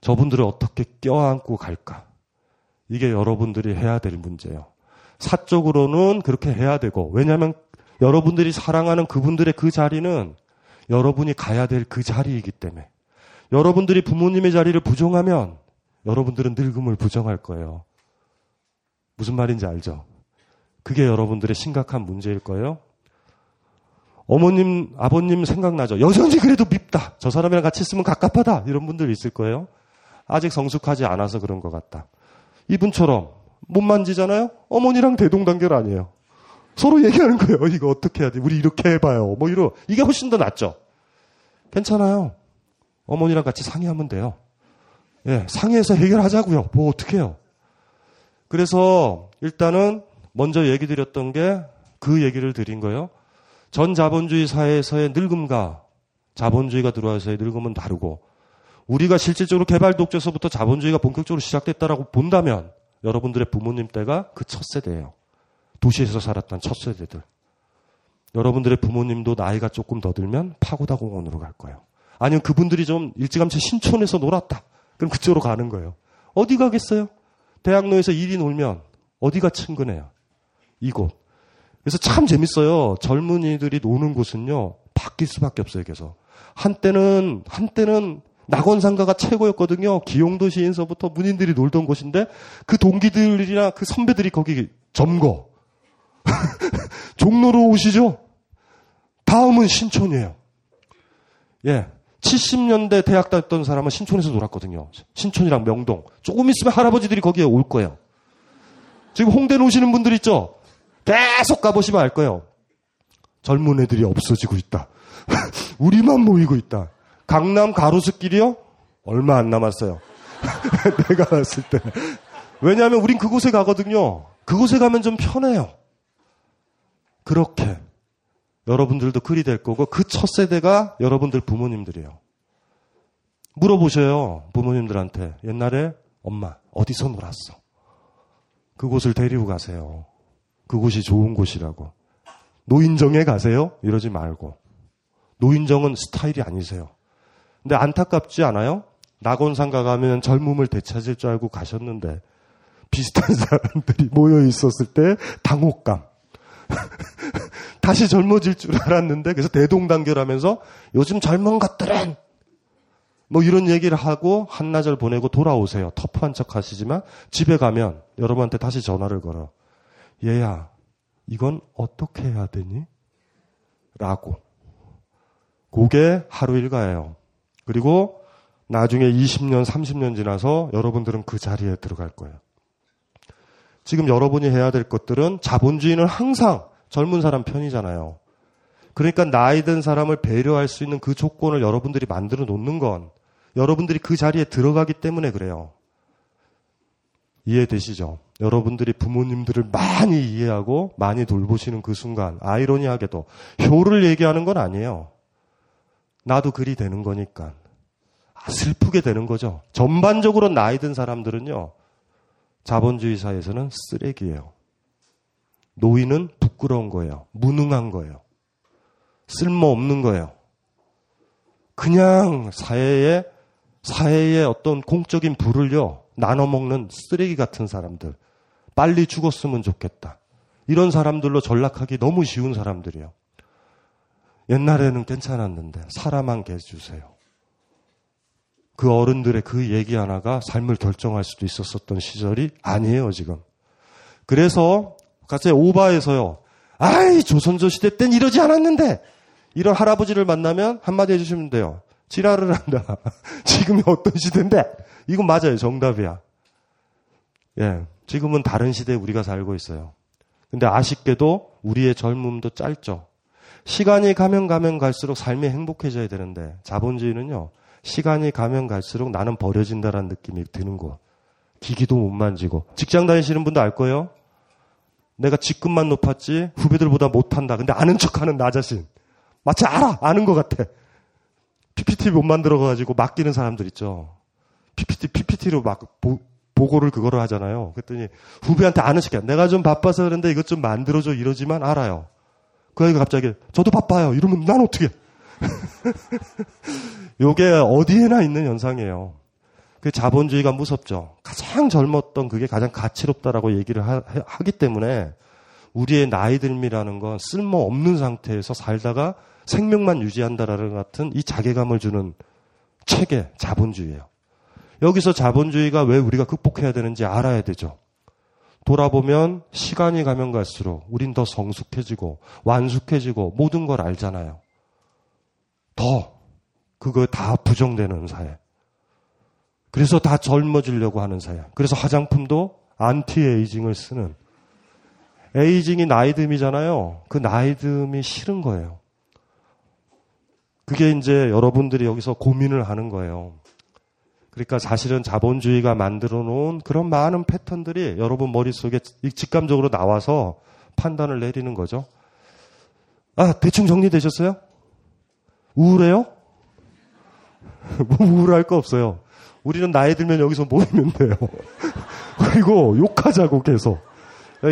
저분들을 어떻게 껴안고 갈까? 이게 여러분들이 해야 될 문제예요. 사적으로는 그렇게 해야 되고, 왜냐하면 여러분들이 사랑하는 그분들의 그 자리는 여러분이 가야 될 그 자리이기 때문에. 여러분들이 부모님의 자리를 부정하면 여러분들은 늙음을 부정할 거예요. 무슨 말인지 알죠? 그게 여러분들의 심각한 문제일 거예요. 어머님, 아버님 생각나죠? 여전히 그래도 밉다. 저 사람이랑 같이 있으면 갑갑하다. 이런 분들 있을 거예요. 아직 성숙하지 않아서 그런 것 같다. 이분처럼 못 만지잖아요? 어머니랑 대동단결 아니에요. 서로 얘기하는 거예요. 이거 어떻게 해야 돼? 우리 이렇게 해봐요. 뭐 이러. 이게 훨씬 더 낫죠? 괜찮아요. 어머니랑 같이 상의하면 돼요. 예, 상의해서 해결하자고요. 뭐 어떻게 해요? 그래서 일단은 먼저 얘기 드렸던 게 그 얘기를 드린 거예요. 전 자본주의 사회에서의 늙음과 자본주의가 들어와서의 늙음은 다르고 우리가 실질적으로 개발 독재서부터 자본주의가 본격적으로 시작됐다라고 본다면 여러분들의 부모님 때가 그 첫 세대예요. 도시에서 살았던 첫 세대들. 여러분들의 부모님도 나이가 조금 더 들면 파고다 공원으로 갈 거예요. 아니면 그분들이 좀 일찌감치 신촌에서 놀았다. 그럼 그쪽으로 가는 거예요. 어디 가겠어요? 대학로에서 일이 놀면 어디가 친근해요? 이곳. 그래서 참 재밌어요. 젊은이들이 노는 곳은요, 바뀔 수밖에 없어요, 계속. 한때는, 한때는 낙원상가가 최고였거든요. 기용도 시인서부터 문인들이 놀던 곳인데, 그 동기들이나 그 선배들이 거기 점거. 종로로 오시죠? 다음은 신촌이에요. 예. 70년대 대학 다녔던 사람은 신촌에서 놀았거든요. 신촌이랑 명동. 조금 있으면 할아버지들이 거기에 올 거예요. 지금 홍대 노시는 분들 있죠? 계속 가보시면 알 거예요. 젊은 애들이 없어지고 있다. 우리만 모이고 있다. 강남 가로수길이요? 얼마 안 남았어요. 내가 갔을 때. 왜냐하면 우린 그곳에 가거든요. 그곳에 가면 좀 편해요. 그렇게 여러분들도 그리 될 거고 그 첫 세대가 여러분들 부모님들이에요. 물어보셔요. 부모님들한테. 옛날에 엄마 어디서 놀았어? 그곳을 데리고 가세요. 그곳이 좋은 곳이라고. 노인정에 가세요? 이러지 말고. 노인정은 스타일이 아니세요. 근데 안타깝지 않아요? 낙원상가 가면 젊음을 되찾을 줄 알고 가셨는데 비슷한 사람들이 모여 있었을 때 당혹감. 다시 젊어질 줄 알았는데 그래서 대동단결하면서 요즘 젊은 것들은 뭐 이런 얘기를 하고 한나절 보내고 돌아오세요. 터프한 척 하시지만 집에 가면 여러분한테 다시 전화를 걸어. 얘야, 이건 어떻게 해야 되니? 라고. 그게 하루 일과예요. 그리고 나중에 20년, 30년 지나서 여러분들은 그 자리에 들어갈 거예요. 지금 여러분이 해야 될 것들은 자본주의는 항상 젊은 사람 편이잖아요. 그러니까 나이 든 사람을 배려할 수 있는 그 조건을 여러분들이 만들어 놓는 건 여러분들이 그 자리에 들어가기 때문에 그래요. 이해되시죠? 여러분들이 부모님들을 많이 이해하고 많이 돌보시는 그 순간, 아이러니하게도 효를 얘기하는 건 아니에요. 나도 그리 되는 거니까. 아, 슬프게 되는 거죠. 전반적으로 나이 든 사람들은요, 자본주의 사회에서는 쓰레기예요. 노인은 부끄러운 거예요. 무능한 거예요. 쓸모없는 거예요. 그냥 사회에, 사회의 어떤 공적인 부를요, 나눠 먹는 쓰레기 같은 사람들. 빨리 죽었으면 좋겠다. 이런 사람들로 전락하기 너무 쉬운 사람들이에요. 옛날에는 괜찮았는데, 사람 한 개 주세요. 그 어른들의 그 얘기 하나가 삶을 결정할 수도 있었었던 시절이 아니에요, 지금. 그래서 갑자기 오바에서요. 아이, 조선조 시대 땐 이러지 않았는데! 이런 할아버지를 만나면 한마디 해주시면 돼요. 지랄을 한다. 지금이 어떤 시대인데? 이건 맞아요. 정답이야. 예. 지금은 다른 시대에 우리가 살고 있어요. 근데 아쉽게도 우리의 젊음도 짧죠. 시간이 가면 가면 갈수록 삶이 행복해져야 되는데 자본주의는요. 시간이 가면 갈수록 나는 버려진다라는 느낌이 드는 거. 기기도 못 만지고. 직장 다니시는 분도 알 거예요. 내가 직급만 높았지 후배들보다 못한다. 근데 아는 척하는 나 자신. 마치 알아. 아는 것 같아. PPT 못 만들어가지고 맡기는 사람들 있죠. PPT, PPT로 막 보, 보고를 그거를 하잖아요. 그랬더니 후배한테 아는 척해. 내가 좀 바빠서 그런데 이것 좀 만들어줘 이러지만 알아요. 그 아이가 갑자기 저도 바빠요. 이러면 난 어떻게? 요게 어디에나 있는 현상이에요. 그 자본주의가 무섭죠. 가장 젊었던 그게 가장 가치롭다라고 얘기를 하, 기 때문에 우리의 나이 들미라는 건 쓸모 없는 상태에서 살다가 생명만 유지한다라는 같은 이 자괴감을 주는 체계 자본주의예요. 여기서 자본주의가 왜 우리가 극복해야 되는지 알아야 되죠. 돌아보면 시간이 가면 갈수록 우린 더 성숙해지고 완숙해지고 모든 걸 알잖아요. 더 그거 다 부정되는 사회. 그래서 다 젊어지려고 하는 사회. 그래서 화장품도 anti-aging을 쓰는 aging이 나이듦이잖아요. 그 나이듦이 싫은 거예요. 그게 이제 여러분들이 여기서 고민을 하는 거예요. 그러니까 사실은 자본주의가 만들어 놓은 그런 많은 패턴들이 여러분 머릿속에 직감적으로 나와서 판단을 내리는 거죠. 아, 대충 정리되셨어요? 우울해요? 뭐 우울할 거 없어요. 우리는 나이 들면 여기서 모이면 돼요. 그리고 욕하자고 계속.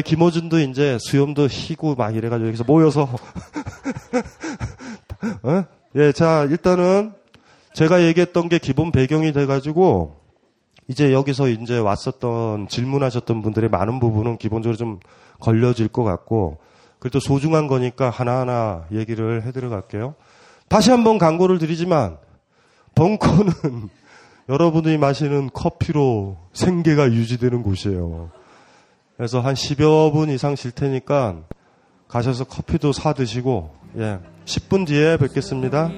김호준도 이제 수염도 희고 막 이래가지고 여기서 모여서. 어? 예, 자, 일단은 제가 얘기했던 게 기본 배경이 돼가지고 이제 여기서 이제 왔었던 질문하셨던 분들의 많은 부분은 기본적으로 좀 걸려질 것 같고 그래도 소중한 거니까 하나하나 얘기를 해드려 갈게요. 다시 한번 광고를 드리지만 벙커는 여러분이 마시는 커피로 생계가 유지되는 곳이에요. 그래서 한 10여 분 이상 쉴 테니까 가셔서 커피도 사 드시고 예. 10분 뒤에 뵙겠습니다.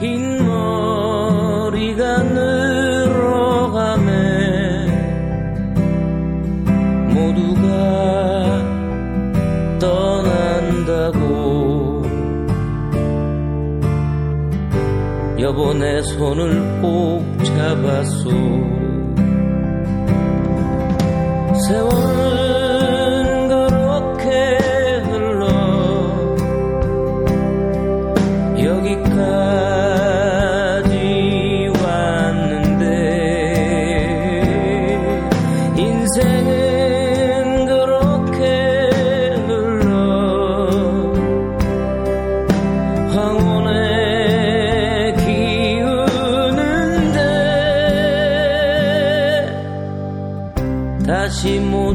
흰 머리가 늘 여보 내 손을 꼭 잡았소. 세월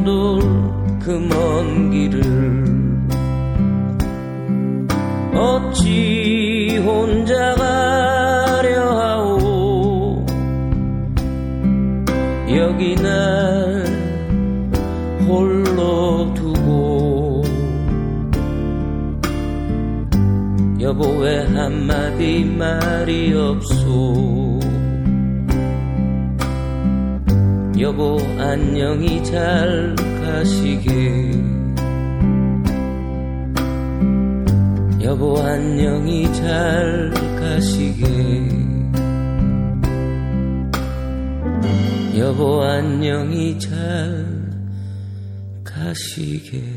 한마디 안녕히 잘 가시게. 여보 안녕히 잘 가시게. 여보 안녕히 잘 가시게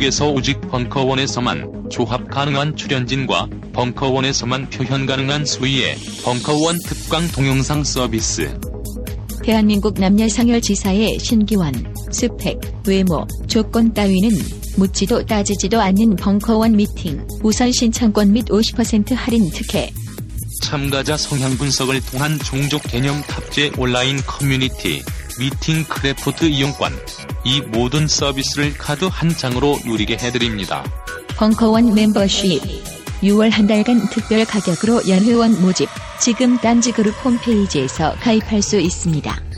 한민국에서 오직 벙커원에서만 조합 가능한 출연진과 벙커원에서만 표현 가능한 수위의 벙커원 특강 동영상 서비스. 대한민국 남녀 상열지사의 신기원, 스펙, 외모, 조건 따위는 묻지도 따지지도 않는 벙커원 미팅, 우선 신청권 및 50% 할인 특혜. 참가자 성향 분석을 통한 종족 개념 탑재 온라인 커뮤니티, 미팅 크래프트 이용권. 이 모든 서비스를 카드 한 장으로 누리게 해드립니다. 벙커원 멤버십 6월 한 달간 특별 가격으로 연회원 모집 지금 딴지그룹 홈페이지에서 가입할 수 있습니다.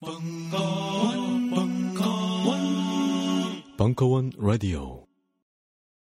벙커원, 벙커원, 벙커원 라디오